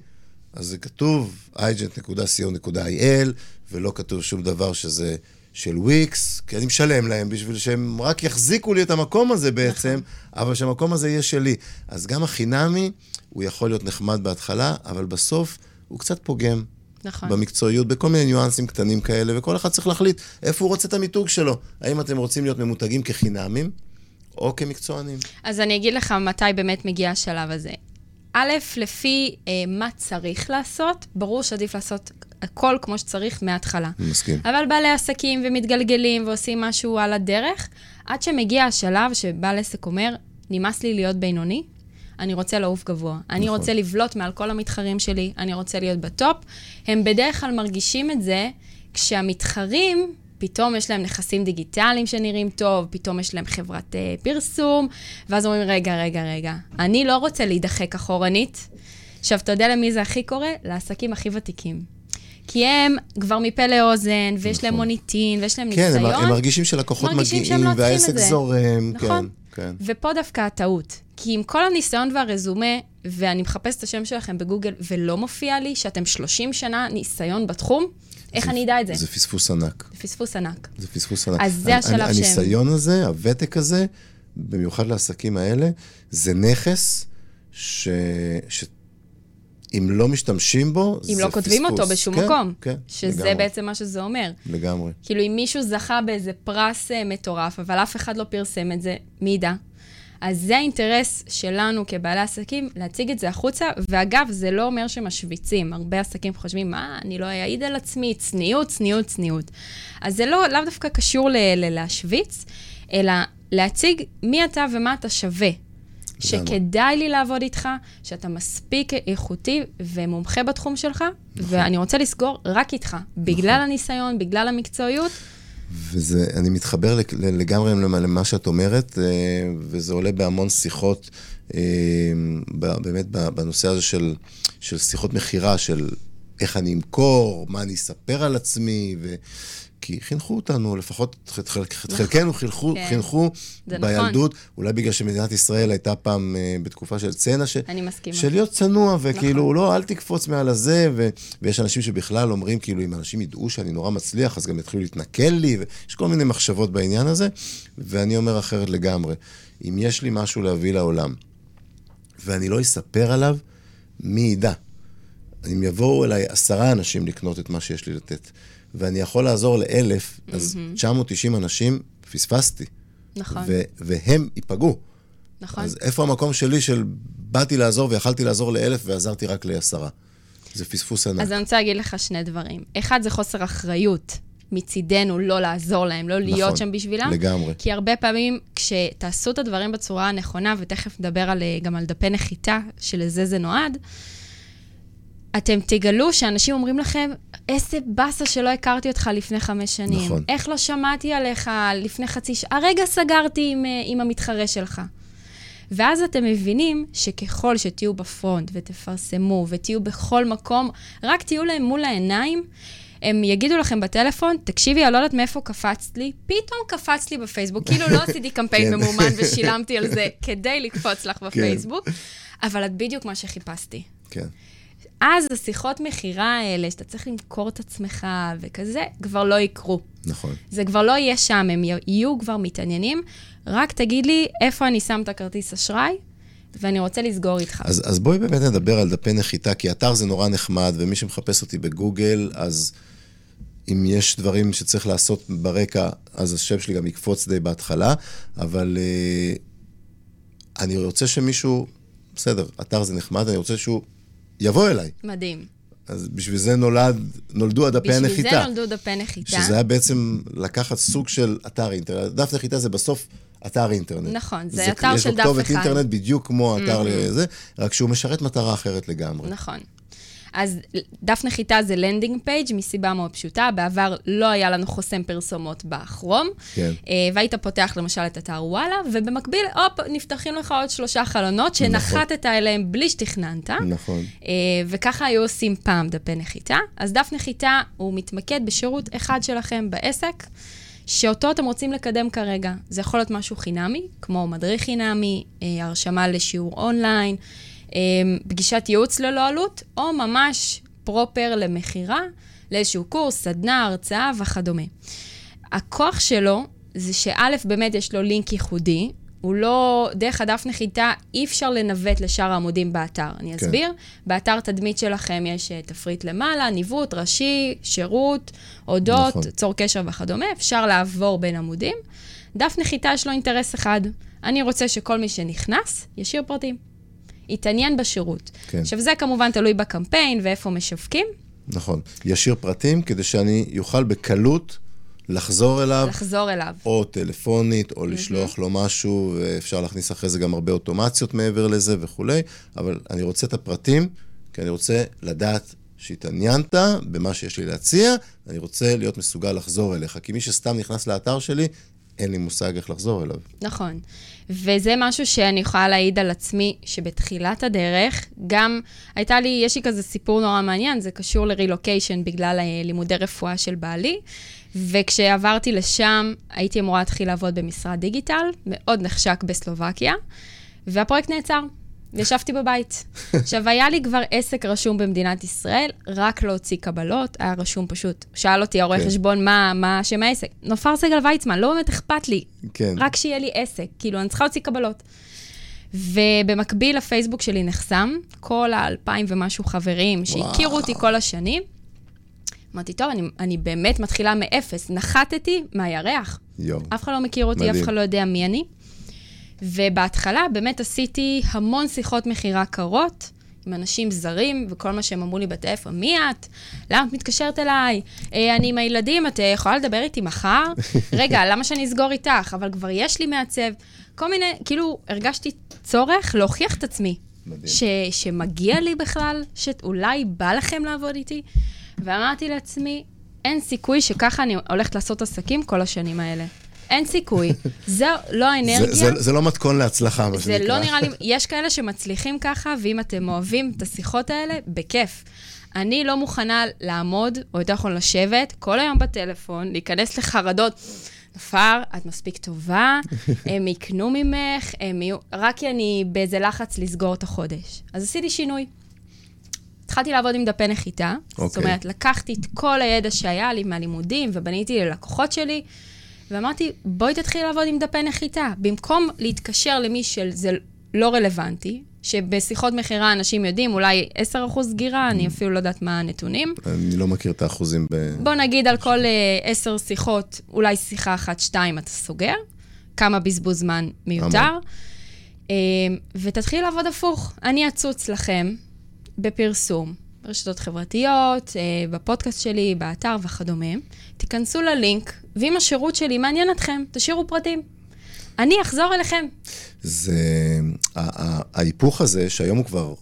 [SPEAKER 2] אז זה כתוב agent.co.il, ולא כתוב שום דבר שזה של וויקס, כי אני משלם להם בשביל שהם רק יחזיקו לי את המקום הזה בעצם,
[SPEAKER 1] נכון.
[SPEAKER 2] אבל שהמקום הזה יהיה שלי. אז גם החינמי, הוא יכול להיות נחמד בהתחלה, אבל בסוף הוא קצת פוגם.
[SPEAKER 1] נכון.
[SPEAKER 2] במקצועיות, בכל מיני ניואנסים קטנים כאלה, וכל אחד צריך להחליט איפה הוא רוצה את המיתוג שלו. האם אתם רוצים להיות ממותגים כחינמים, או כמקצוענים.
[SPEAKER 1] אז אני אגיד לך מתי באמת מגיע השלב הזה. א', לפי אה, מה צריך לעשות, ברור שעדיף לעשות הכל כמו שצריך מההתחלה.
[SPEAKER 2] מסכים.
[SPEAKER 1] אבל בעלי עסקים ומתגלגלים ועושים משהו על הדרך, עד שמגיע השלב שבעל עסק אומר, נמאס לי להיות בינוני, אני רוצה לעוף גבוה. אני
[SPEAKER 2] נכון.
[SPEAKER 1] רוצה לבלוט מעל כל המתחרים שלי, אני רוצה להיות בטופ. הם בדרך כלל מרגישים את זה כשהמתחרים, פתאום יש להם נכסים דיגיטליים שנראים טוב, פתאום יש להם חברת אה, פרסום, ואז אומרים, רגע, רגע, רגע, אני לא רוצה להידחק אחורנית. עכשיו, אתה יודע למי זה הכי קורה? לעסקים הכי ותיקים. כי הם כבר מפה לאוזן, ויש נכון. להם מוניטין, ויש להם
[SPEAKER 2] כן,
[SPEAKER 1] ניסיון.
[SPEAKER 2] כן, הם מרגישים שלקוחות מגיעים,
[SPEAKER 1] לא
[SPEAKER 2] והעסק זורם.
[SPEAKER 1] נכון.
[SPEAKER 2] כן, כן.
[SPEAKER 1] ופה דווקא הטעות. כי עם כל הניסיון והרזומה, ואני מחפשת את השם שלכם בגוגל, ולא מופיע לי שאתם 30 שנה ניסיון בתחום, איך
[SPEAKER 2] זה,
[SPEAKER 1] אני אדע את זה?
[SPEAKER 2] זה פספוס ענק.
[SPEAKER 1] זה פספוס ענק.
[SPEAKER 2] זה פספוס ענק.
[SPEAKER 1] אז זה השלב שהם...
[SPEAKER 2] הניסיון הזה, הוותק הזה, במיוחד לעסקים האלה, זה נכס ש... ש... אם לא משתמשים בו, זה
[SPEAKER 1] פספוס. אם לא כותבים
[SPEAKER 2] פספוס.
[SPEAKER 1] אותו בשום
[SPEAKER 2] כן,
[SPEAKER 1] מקום.
[SPEAKER 2] כן,
[SPEAKER 1] שזה
[SPEAKER 2] לגמרי.
[SPEAKER 1] בעצם מה שזה אומר.
[SPEAKER 2] לגמרי.
[SPEAKER 1] כאילו, אם מישהו זכה באיזה פרס אה, מטורף, אבל אף אחד לא פרסם את זה, מי ידע? אז זה האינטרס שלנו כבעלי עסקים, להציג את זה החוצה, ואגב, זה לא אומר שמשוויצים. הרבה עסקים חושבים, מה, אני לא אעיד על עצמי, צניעות, צניעות, צניעות. אז זה לא, לאו דווקא קשור ל- ל- להשוויץ, אלא להציג מי אתה ומה אתה שווה. שכדאי לי לעבוד איתך, שאתה מספיק איכותי ומומחה בתחום שלך, נכון. ואני רוצה לסגור רק איתך, בגלל נכון. הניסיון, בגלל המקצועיות.
[SPEAKER 2] וזה, אני מתחבר לגמרי למה שאת אומרת, אה, וזה עולה בהמון שיחות, אה, באמת בנושא הזה של, של שיחות מכירה, של איך אני אמכור, מה אני אספר על עצמי, ו... כי חינכו אותנו, לפחות את חלקנו חינכו, כן. חינכו בילדות, נכון. אולי בגלל שמדינת ישראל הייתה פעם אה, בתקופה של צנע, ש...
[SPEAKER 1] אני מסכימה.
[SPEAKER 2] של להיות צנוע, וכאילו, נכון. לא, אל תקפוץ מעל הזה, ו... ויש אנשים שבכלל אומרים, כאילו, אם אנשים ידעו שאני נורא מצליח, אז גם יתחילו להתנכל לי, ויש כל מיני מחשבות בעניין הזה, ואני אומר אחרת לגמרי. אם יש לי משהו להביא לעולם, ואני לא אספר עליו, מי ידע? אם יבואו אליי עשרה אנשים לקנות את מה שיש לי לתת. ואני יכול לעזור לאלף, mm-hmm. אז 990 אנשים פספסתי.
[SPEAKER 1] נכון.
[SPEAKER 2] ו- והם ייפגעו.
[SPEAKER 1] נכון.
[SPEAKER 2] אז איפה המקום שלי של באתי לעזור ויכלתי לעזור לאלף ועזרתי רק לעשרה? זה פספוס ענק.
[SPEAKER 1] אז אני רוצה להגיד לך שני דברים. אחד, זה חוסר אחריות מצידנו לא לעזור להם, לא להיות
[SPEAKER 2] נכון,
[SPEAKER 1] שם בשבילם.
[SPEAKER 2] לגמרי.
[SPEAKER 1] כי הרבה פעמים, כשתעשו את הדברים בצורה הנכונה, ותכף נדבר על, גם על דפי נחיתה, שלזה זה נועד, אתם תגלו שאנשים אומרים לכם, איזה באסה שלא הכרתי אותך לפני חמש שנים.
[SPEAKER 2] נכון.
[SPEAKER 1] איך לא שמעתי עליך לפני חצי שעה? הרגע סגרתי עם, אה, עם המתחרה שלך. ואז אתם מבינים שככל שתהיו בפרונט ותפרסמו ותהיו בכל מקום, רק תהיו להם מול העיניים, הם יגידו לכם בטלפון, תקשיבי, אני לא יודעת מאיפה קפצת לי, פתאום קפצת לי בפייסבוק, כאילו לא עשיתי קמפיין
[SPEAKER 2] כן.
[SPEAKER 1] ממומן ושילמתי על זה כדי לקפוץ לך בפייסבוק, אבל את בדיוק מה שחיפשתי.
[SPEAKER 2] כן.
[SPEAKER 1] אז השיחות מכירה האלה, שאתה צריך למכור את עצמך וכזה, כבר לא יקרו.
[SPEAKER 2] נכון.
[SPEAKER 1] זה כבר לא יהיה שם, הם יהיו כבר מתעניינים. רק תגיד לי איפה אני שם את הכרטיס אשראי, ואני רוצה לסגור איתך.
[SPEAKER 2] אז, אז בואי באמת נדבר על דפי נחיתה, כי אתר זה נורא נחמד, ומי שמחפש אותי בגוגל, אז אם יש דברים שצריך לעשות ברקע, אז השם שלי גם יקפוץ די בהתחלה, אבל uh, אני רוצה שמישהו, בסדר, אתר זה נחמד, אני רוצה שהוא יבוא אליי.
[SPEAKER 1] מדהים.
[SPEAKER 2] אז בשביל זה נולד, נולדו הדפי הנחיתה.
[SPEAKER 1] בשביל זה נולדו דפי נחיתה.
[SPEAKER 2] שזה היה בעצם לקחת סוג של אתר אינטרנט. דף נחיתה זה בסוף אתר אינטרנט.
[SPEAKER 1] נכון, זה, זה אתר של דף אחד.
[SPEAKER 2] יש לו כתובת אינטרנט בדיוק כמו אתר mm-hmm. לזה, רק שהוא משרת מטרה אחרת לגמרי.
[SPEAKER 1] נכון. אז דף נחיתה זה landing page מסיבה מאוד פשוטה. בעבר לא היה לנו חוסם פרסומות ב Chrome.
[SPEAKER 2] כן.
[SPEAKER 1] והיית פותח למשל את אתר וואלה, ובמקביל, הופ, נפתחים לך עוד שלושה חלונות שנחתת נכון. אליהם בלי שתכננת.
[SPEAKER 2] נכון.
[SPEAKER 1] וככה היו עושים פעם דפי נחיתה. אז דף נחיתה הוא מתמקד בשירות אחד שלכם בעסק. שאותו אתם רוצים לקדם כרגע. זה יכול להיות משהו חינמי, כמו מדריך חינמי, הרשמה לשיעור אונליין, פגישת ייעוץ ללא עלות, או ממש פרופר למכירה, לאיזשהו קורס, סדנה, הרצאה וכדומה. הכוח שלו זה שא', באמת יש לו לינק ייחודי, הוא לא, דרך הדף נחיתה, אי אפשר לנווט לשאר העמודים באתר. אני אסביר. כן. באתר תדמית שלכם יש תפריט למעלה, ניווט, ראשי, שירות, הודות, נכון. צור קשר וכדומה. אפשר לעבור בין עמודים. דף נחיתה יש לו אינטרס אחד. אני רוצה שכל מי שנכנס, ישאיר פרטים. יתעניין בשירות.
[SPEAKER 2] כן.
[SPEAKER 1] עכשיו, זה כמובן תלוי בקמפיין ואיפה משווקים.
[SPEAKER 2] נכון. ישאיר פרטים כדי שאני אוכל בקלות לחזור אליו.
[SPEAKER 1] לחזור אליו.
[SPEAKER 2] או טלפונית, או לשלוח mm-hmm. לו משהו, ואפשר להכניס אחרי זה גם הרבה אוטומציות מעבר לזה וכולי, אבל אני רוצה את הפרטים, כי אני רוצה לדעת שהתעניינת במה שיש לי להציע, אני רוצה להיות מסוגל לחזור אליך. כי מי שסתם נכנס לאתר שלי, אין לי מושג איך לחזור אליו.
[SPEAKER 1] נכון. וזה משהו שאני יכולה להעיד על עצמי, שבתחילת הדרך, גם הייתה לי, יש לי כזה סיפור נורא מעניין, זה קשור לרילוקיישן בגלל אה, לימודי רפואה של בעלי, וכשעברתי לשם, הייתי אמורה להתחיל לעבוד במשרד דיגיטל, מאוד נחשק בסלובקיה, והפרויקט נעצר. וישבתי בבית. עכשיו, היה לי כבר עסק רשום במדינת ישראל, רק להוציא קבלות, היה רשום פשוט. שאל אותי הרואה כן. חשבון, מה, מה שם העסק? נופר סגל ויצמן, לא באמת אכפת לי. כן. רק שיהיה לי עסק, כאילו, אני צריכה להוציא קבלות. ובמקביל, הפייסבוק שלי נחסם, כל האלפיים ומשהו חברים שהכירו אותי כל השנים. אמרתי, טוב, אני, אני באמת מתחילה מאפס. נחתתי מהירח. יואו. אף אחד לא מכיר אותי, מדהים. אף אחד לא יודע מי אני. ובהתחלה באמת עשיתי המון שיחות מכירה קרות. עם אנשים זרים, וכל מה שהם אמרו לי בטלפון, מי את? למה את מתקשרת אליי? אה, אני עם הילדים, את יכולה לדבר איתי מחר? רגע, למה שאני אסגור איתך? אבל כבר יש לי מעצב. כל מיני, כאילו, הרגשתי צורך להוכיח את עצמי. ש, שמגיע לי בכלל, שאולי בא לכם לעבוד איתי. ואמרתי לעצמי, אין סיכוי שככה אני הולכת לעשות עסקים כל השנים האלה. אין סיכוי. זה לא האנרגיה.
[SPEAKER 2] זה, זה, זה לא מתכון להצלחה, מה
[SPEAKER 1] שנקרא. זה לא נראה לי, יש כאלה שמצליחים ככה, ואם אתם אוהבים את השיחות האלה, בכיף. אני לא מוכנה לעמוד, או יותר נכון לשבת, כל היום בטלפון, להיכנס לחרדות. נפר, את מספיק טובה, הם יקנו ממך, הם יהיו... רק כי אני באיזה לחץ לסגור את החודש. אז עשיתי שינוי. התחלתי לעבוד עם דפי נחיתה. Okay. זאת אוקיי. אומרת, לקחתי את כל הידע שהיה לי מהלימודים ובניתי ללקוחות שלי, ואמרתי, בואי תתחיל לעבוד עם דפי נחיתה. במקום להתקשר למי שזה לא רלוונטי, שבשיחות מכירה אנשים יודעים, אולי 10% סגירה, אני אפילו לא יודעת מה הנתונים.
[SPEAKER 2] אני לא מכיר את האחוזים ב...
[SPEAKER 1] בוא נגיד על כל uh, 10 שיחות, אולי שיחה אחת, שתיים, אתה סוגר. כמה בזבוז זמן מיותר. Uh, ותתחיל לעבוד הפוך. אני אצוץ לכם בפרסום, ברשתות חברתיות, אה, בפודקאסט שלי, באתר וכדומה. תיכנסו ללינק, ואם השירות שלי מעניין אתכם, תשאירו פרטים. אני אחזור אליכם.
[SPEAKER 2] זה... ההיפוך הזה, שהיום הוא כבר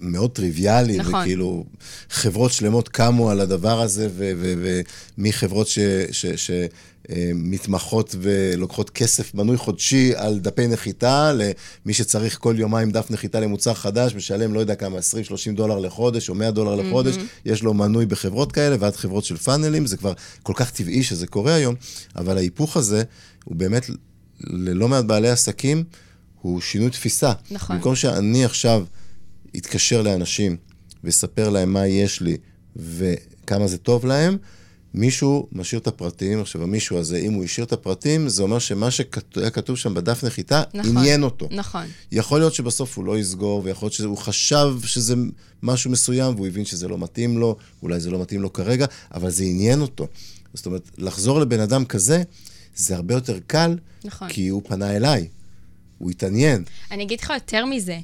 [SPEAKER 2] מאוד טריוויאלי, נכון. וכאילו חברות שלמות קמו על הדבר הזה, ומחברות ש... ש, ש מתמחות ולוקחות כסף מנוי חודשי על דפי נחיתה, למי שצריך כל יומיים דף נחיתה למוצר חדש, משלם לא יודע כמה, 20-30 דולר לחודש או 100 דולר לחודש, mm-hmm. יש לו מנוי בחברות כאלה, ועד חברות של פאנלים, זה כבר כל כך טבעי שזה קורה היום, אבל ההיפוך הזה הוא באמת, ללא מעט בעלי עסקים, הוא שינוי תפיסה. נכון. במקום שאני עכשיו אתקשר לאנשים ואספר להם מה יש לי וכמה זה טוב להם, מישהו משאיר את הפרטים, עכשיו המישהו הזה, אם הוא השאיר את הפרטים, זה אומר שמה שהיה כתוב שם בדף נחיתה, נכון, עניין אותו.
[SPEAKER 1] נכון.
[SPEAKER 2] יכול להיות שבסוף הוא לא יסגור, ויכול להיות שהוא חשב שזה משהו מסוים, והוא הבין שזה לא מתאים לו, אולי זה לא מתאים לו כרגע, אבל זה עניין אותו. זאת אומרת, לחזור לבן אדם כזה, זה הרבה יותר קל, נכון. כי הוא פנה אליי, הוא התעניין.
[SPEAKER 1] אני אגיד לך יותר מזה.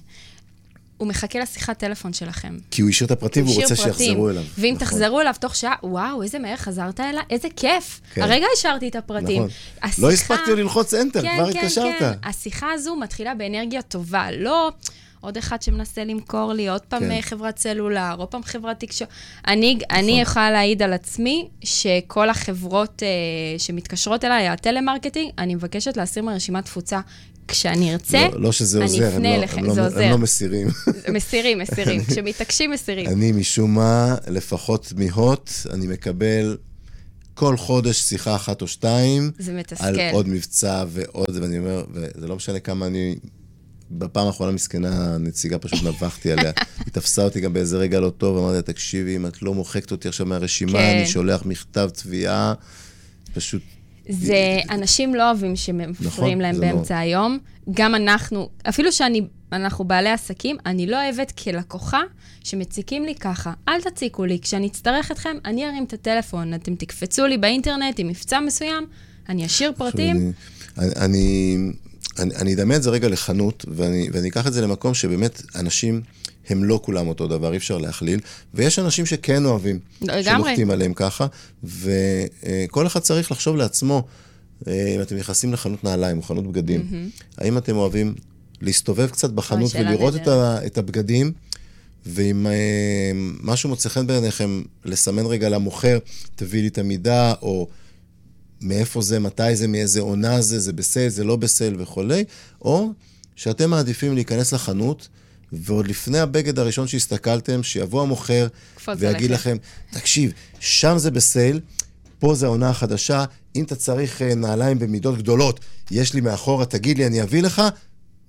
[SPEAKER 1] הוא מחכה לשיחת טלפון שלכם.
[SPEAKER 2] כי הוא השאיר את הפרטים והוא רוצה פרטים. שיחזרו אליו.
[SPEAKER 1] ואם נכון. תחזרו אליו תוך שעה, וואו, איזה מהר חזרת אליי, איזה כיף. כן. הרגע השארתי את הפרטים. נכון.
[SPEAKER 2] השיחה... לא הספקתי ללחוץ Enter, כן, כבר כן, התקשרת. כן, כן.
[SPEAKER 1] השיחה הזו מתחילה באנרגיה טובה, לא... עוד אחד שמנסה למכור לי, עוד פעם כן. חברת סלולר, עוד פעם חברת תקשורת. אני, נכון. אני יכולה להעיד על עצמי שכל החברות uh, שמתקשרות אליי, הטלמרקטינג, אני מבקשת להסיר מרשימת תפוצה כשאני ארצה, לא, לא שזה עוזר, אני אפנה אליכם, לא, זה עוזר.
[SPEAKER 2] הם לא מסירים.
[SPEAKER 1] מסירים, מסירים. כשמתעקשים, מסירים.
[SPEAKER 2] אני משום מה, לפחות מהוט, אני מקבל כל חודש שיחה אחת או שתיים.
[SPEAKER 1] זה מתסכל.
[SPEAKER 2] על עוד מבצע ועוד, ואני אומר, וזה לא משנה כמה אני... בפעם האחרונה מסכנה, הנציגה פשוט נבחתי עליה. היא תפסה אותי גם באיזה רגע לא טוב, אמרתי לה, תקשיבי, אם את לא מוחקת אותי עכשיו מהרשימה, כן. אני שולח מכתב תביעה, פשוט
[SPEAKER 1] זה, אנשים לא אוהבים שמפריעים נכון, להם באמצע לא. היום. גם אנחנו, אפילו שאנחנו בעלי עסקים, אני לא אוהבת כלקוחה שמציקים לי ככה. אל תציקו לי, כשאני אצטרך אתכם, אני ארים את הטלפון, אתם תקפצו לי באינטרנט עם מבצע מסוים, אני אשאיר פרטים.
[SPEAKER 2] אני, אני, אני, אני אדמה את זה רגע לחנות, ואני, ואני אקח את זה למקום שבאמת אנשים... הם לא כולם אותו דבר, אי אפשר להכליל, ויש אנשים שכן אוהבים,
[SPEAKER 1] לגמרי.
[SPEAKER 2] שנוחתים עליהם ככה, וכל אחד צריך לחשוב לעצמו, אה, אם אתם נכנסים לחנות נעליים או חנות בגדים, mm-hmm. האם אתם אוהבים להסתובב קצת בחנות ולראות את, ה, את הבגדים, ואם אה, משהו מוצא חן בעיניכם, לסמן רגע למוכר, תביא לי את המידה, או מאיפה זה, מתי זה, מאיזה עונה זה, זה בסייל, זה לא בסייל וכולי, או שאתם מעדיפים להיכנס לחנות, ועוד לפני הבגד הראשון שהסתכלתם, שיבוא המוכר ויגיד לכם, תקשיב, שם זה בסייל, פה זה העונה החדשה, אם אתה צריך אה, נעליים במידות גדולות, יש לי מאחורה, תגיד לי, אני אביא לך,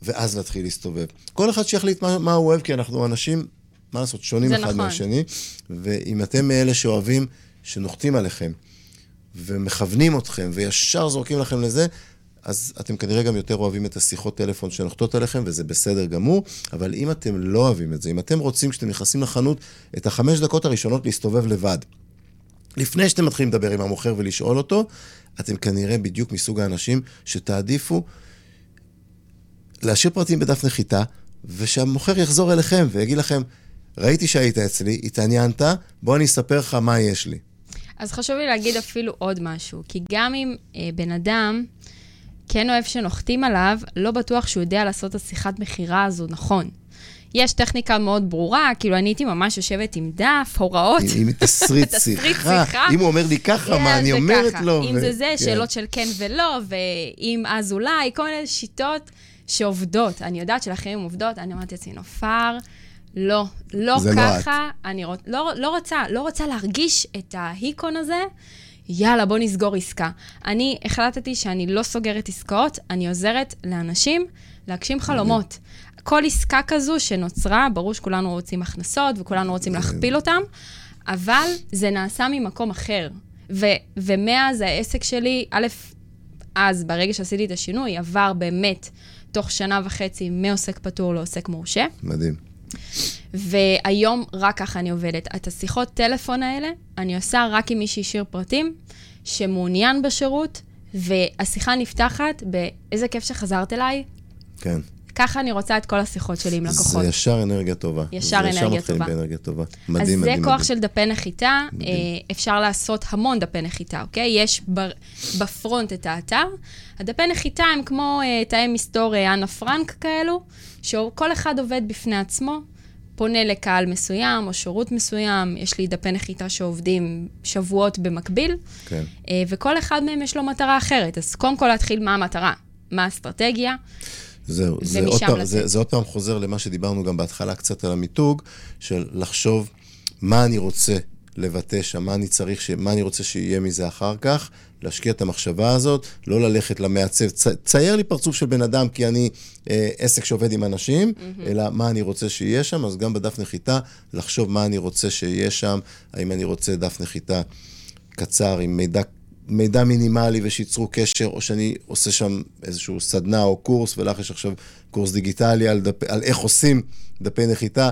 [SPEAKER 2] ואז להתחיל להסתובב. כל אחד שיחליט מה, מה הוא אוהב, כי אנחנו אנשים, מה לעשות, שונים אחד נכון. מהשני, ואם אתם מאלה שאוהבים, שנוחתים עליכם, ומכוונים אתכם, וישר זורקים לכם לזה, אז אתם כנראה גם יותר אוהבים את השיחות טלפון שנוחתות עליכם, וזה בסדר גמור, אבל אם אתם לא אוהבים את זה, אם אתם רוצים, כשאתם נכנסים לחנות, את החמש דקות הראשונות להסתובב לבד, לפני שאתם מתחילים לדבר עם המוכר ולשאול אותו, אתם כנראה בדיוק מסוג האנשים שתעדיפו להשאיר פרטים בדף נחיתה, ושהמוכר יחזור אליכם ויגיד לכם, ראיתי שהיית אצלי, התעניינת, בוא אני אספר לך מה יש לי.
[SPEAKER 1] אז חשוב לי להגיד אפילו עוד משהו, כי גם אם אה, בן אדם כן אוהב שנוחתים עליו, לא בטוח שהוא יודע לעשות את השיחת מכירה הזו נכון. יש טכניקה מאוד ברורה, כאילו אני הייתי ממש יושבת עם דף, הוראות.
[SPEAKER 2] עם תסריט שיחה. אם הוא אומר לי ככה, מה אני אומרת לו.
[SPEAKER 1] אם זה זה, כן. שאלות של כן ולא, ואם אז אולי, כל מיני שיטות שעובדות. אני יודעת שלאחרים עובדות, אני אמרתי לעצמי, נופר, לא, לא, לא ככה. אני לא, לא רוצה, לא רוצה להרגיש את ההיקון הזה. יאללה, בוא נסגור עסקה. אני החלטתי שאני לא סוגרת עסקאות, אני עוזרת לאנשים להגשים חלומות. כל עסקה כזו שנוצרה, ברור שכולנו רוצים הכנסות וכולנו רוצים להכפיל אותם, אבל זה נעשה ממקום אחר. ו- ומאז העסק שלי, א', אז, ברגע שעשיתי את השינוי, עבר באמת תוך שנה וחצי מעוסק פטור לעוסק מורשה.
[SPEAKER 2] מדהים.
[SPEAKER 1] והיום רק ככה אני עובדת. את השיחות טלפון האלה, אני עושה רק עם מי שהשאיר פרטים, שמעוניין בשירות, והשיחה נפתחת ב"איזה כיף שחזרת אליי".
[SPEAKER 2] כן.
[SPEAKER 1] ככה אני רוצה את כל השיחות שלי עם לקוחות.
[SPEAKER 2] זה ישר אנרגיה טובה.
[SPEAKER 1] ישר אנרגיה טובה.
[SPEAKER 2] ישר מתחילים באנרגיה טובה. מדהים, מדהים,
[SPEAKER 1] מדהים. אז זה כוח מדהים. של דפי נחיתה. מדהים. אה, אפשר לעשות המון דפי נחיתה, אוקיי? יש בר, בפרונט את האתר. הדפי נחיתה הם כמו uh, תאי מסתור אה, אנה פרנק כאלו, שכל אחד עובד בפני עצמו. פונה לקהל מסוים או שירות מסוים, יש לי דפי נחיתה שעובדים שבועות במקביל, כן. וכל אחד מהם יש לו מטרה אחרת. אז קודם כל להתחיל מה המטרה, מה האסטרטגיה.
[SPEAKER 2] זהו, זה עוד, פעם, זה, זה עוד פעם חוזר למה שדיברנו גם בהתחלה קצת על המיתוג, של לחשוב מה אני רוצה לבטא שם, מה אני צריך, ש... מה אני רוצה שיהיה מזה אחר כך, להשקיע את המחשבה הזאת, לא ללכת למעצב, צ... צייר לי פרצוף של בן אדם, כי אני אה, עסק שעובד עם אנשים, mm-hmm. אלא מה אני רוצה שיהיה שם, אז גם בדף נחיתה, לחשוב מה אני רוצה שיהיה שם, האם אני רוצה דף נחיתה קצר עם מידע מידע מינימלי ושייצרו קשר, או שאני עושה שם איזשהו סדנה או קורס, ולך יש עכשיו קורס דיגיטלי על, דפ, על איך עושים דפי נחיתה.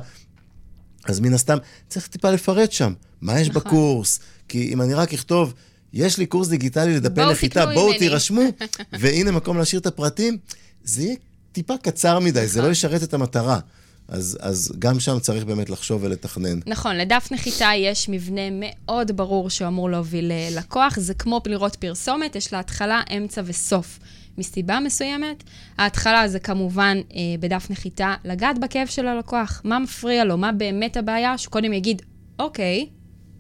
[SPEAKER 2] אז מן הסתם צריך טיפה לפרט שם, מה יש נכון. בקורס? כי אם אני רק אכתוב, יש לי קורס דיגיטלי לדפי נחיתה, בואו תירשמו, והנה מקום להשאיר את הפרטים, זה יהיה טיפה קצר מדי. זה לא נכון. ישרת את המטרה. אז, אז גם שם צריך באמת לחשוב ולתכנן.
[SPEAKER 1] נכון, לדף נחיתה יש מבנה מאוד ברור שאמור להוביל אה, לקוח. זה כמו לראות פרסומת, יש לה התחלה, אמצע וסוף. מסיבה מסוימת, ההתחלה זה כמובן אה, בדף נחיתה, לגעת בכאב של הלקוח. מה מפריע לו? מה באמת הבעיה? שקודם יגיד, אוקיי,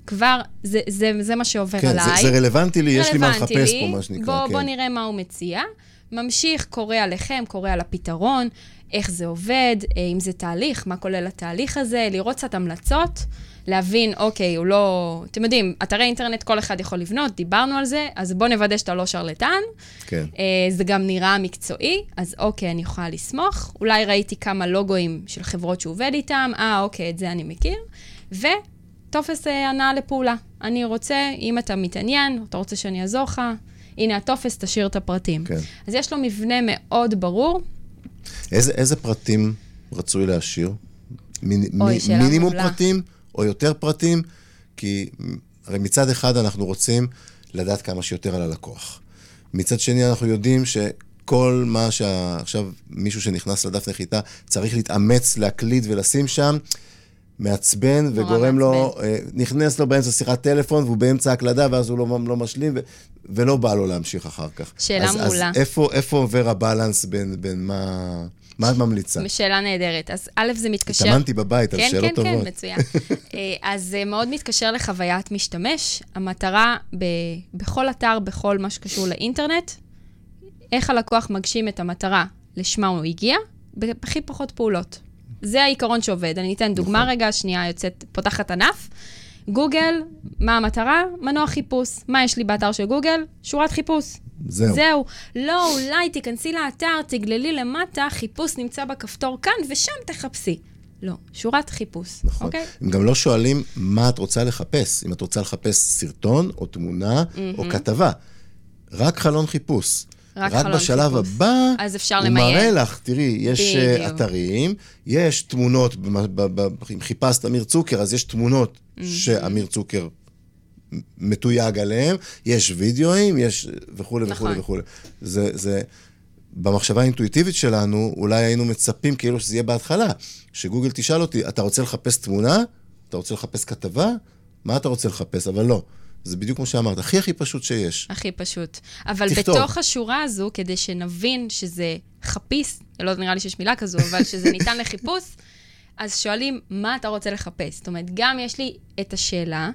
[SPEAKER 1] כבר זה, זה, זה מה שעובר
[SPEAKER 2] כן,
[SPEAKER 1] עליי.
[SPEAKER 2] כן, זה, זה רלוונטי לי, רלוונטי יש לי מה לחפש לי. פה, מה שנקרא.
[SPEAKER 1] בוא,
[SPEAKER 2] כן.
[SPEAKER 1] בוא נראה מה הוא מציע. ממשיך, קורא עליכם, קורא על הפתרון, איך זה עובד, אה, אם זה תהליך, מה כולל התהליך הזה, לראות קצת המלצות, להבין, אוקיי, הוא לא... אתם יודעים, אתרי אינטרנט כל אחד יכול לבנות, דיברנו על זה, אז בואו נוודא שאתה לא שרלטן.
[SPEAKER 2] כן.
[SPEAKER 1] אה, זה גם נראה מקצועי, אז אוקיי, אני יכולה לסמוך. אולי ראיתי כמה לוגוים של חברות שהוא עובד איתם, אה, אוקיי, את זה אני מכיר. וטופס אה, הנעה לפעולה. אני רוצה, אם אתה מתעניין, אתה רוצה שאני אעזור לך, הנה הטופס, תשאיר את הפרטים. כן. אז יש לו מבנה מאוד ברור.
[SPEAKER 2] איזה, איזה פרטים רצוי להשאיר? מיני, אוי, מ, מינימום מולה. פרטים או יותר פרטים? כי הרי מצד אחד אנחנו רוצים לדעת כמה שיותר על הלקוח. מצד שני אנחנו יודעים שכל מה שעכשיו מישהו שנכנס לדף נחיתה צריך להתאמץ, להקליד ולשים שם, מעצבן וגורם. לו, אה, נכנס לו באמצע שיחת טלפון והוא באמצע הקלדה ואז הוא לא, לא משלים ו, ולא בא לו להמשיך אחר כך.
[SPEAKER 1] שאלה
[SPEAKER 2] אז,
[SPEAKER 1] מעולה.
[SPEAKER 2] אז איפה, איפה עובר הבלנס בין, בין מה... מה את ממליצה?
[SPEAKER 1] שאלה נהדרת. אז א', זה מתקשר...
[SPEAKER 2] התאמנתי בבית, אז
[SPEAKER 1] כן,
[SPEAKER 2] שאלות
[SPEAKER 1] כן,
[SPEAKER 2] טובות.
[SPEAKER 1] כן, כן, מצוין. אה, אז זה מאוד מתקשר לחוויית משתמש. המטרה ב- בכל אתר, בכל מה שקשור לאינטרנט, איך הלקוח מגשים את המטרה לשמה הוא הגיע, בהכי פחות פעולות. זה העיקרון שעובד. אני אתן דוגמה. רגע, שנייה יוצאת, פותחת ענף. גוגל, מה המטרה? מנוע חיפוש. מה יש לי באתר של גוגל? שורת חיפוש.
[SPEAKER 2] זהו.
[SPEAKER 1] זהו. לא, אולי תיכנסי לאתר, תגללי למטה, חיפוש נמצא בכפתור כאן, ושם תחפשי. לא, שורת חיפוש.
[SPEAKER 2] נכון.
[SPEAKER 1] אוקיי?
[SPEAKER 2] הם גם לא שואלים מה את רוצה לחפש, אם את רוצה לחפש סרטון, או תמונה, או כתבה. רק חלון חיפוש.
[SPEAKER 1] רק
[SPEAKER 2] רק בשלב
[SPEAKER 1] חיפוש.
[SPEAKER 2] הבא,
[SPEAKER 1] אז אפשר
[SPEAKER 2] הוא
[SPEAKER 1] למיין.
[SPEAKER 2] מראה לך, תראי, יש אה,
[SPEAKER 1] בדיוק.
[SPEAKER 2] אתרים, יש תמונות, אם חיפשת אמיר צוקר, אז יש תמונות שאמיר צוקר מתויג עליהם, יש וידאוים, יש וכולי וכולי
[SPEAKER 1] נכון.
[SPEAKER 2] וכולי. זה, זה, במחשבה האינטואיטיבית שלנו, אולי היינו מצפים כאילו שזה יהיה בהתחלה, שגוגל תשאל אותי, אתה רוצה לחפש תמונה? אתה רוצה לחפש כתבה? מה אתה רוצה לחפש? אבל לא. זה בדיוק כמו שאמרת, הכי הכי פשוט שיש.
[SPEAKER 1] הכי פשוט. אבל
[SPEAKER 2] תכתוב.
[SPEAKER 1] בתוך השורה הזו, כדי שנבין שזה חפיס, לא נראה לי שיש מילה כזו, אבל שזה ניתן לחיפוש, אז שואלים, מה אתה רוצה לחפש? זאת אומרת, גם יש לי את השאלה,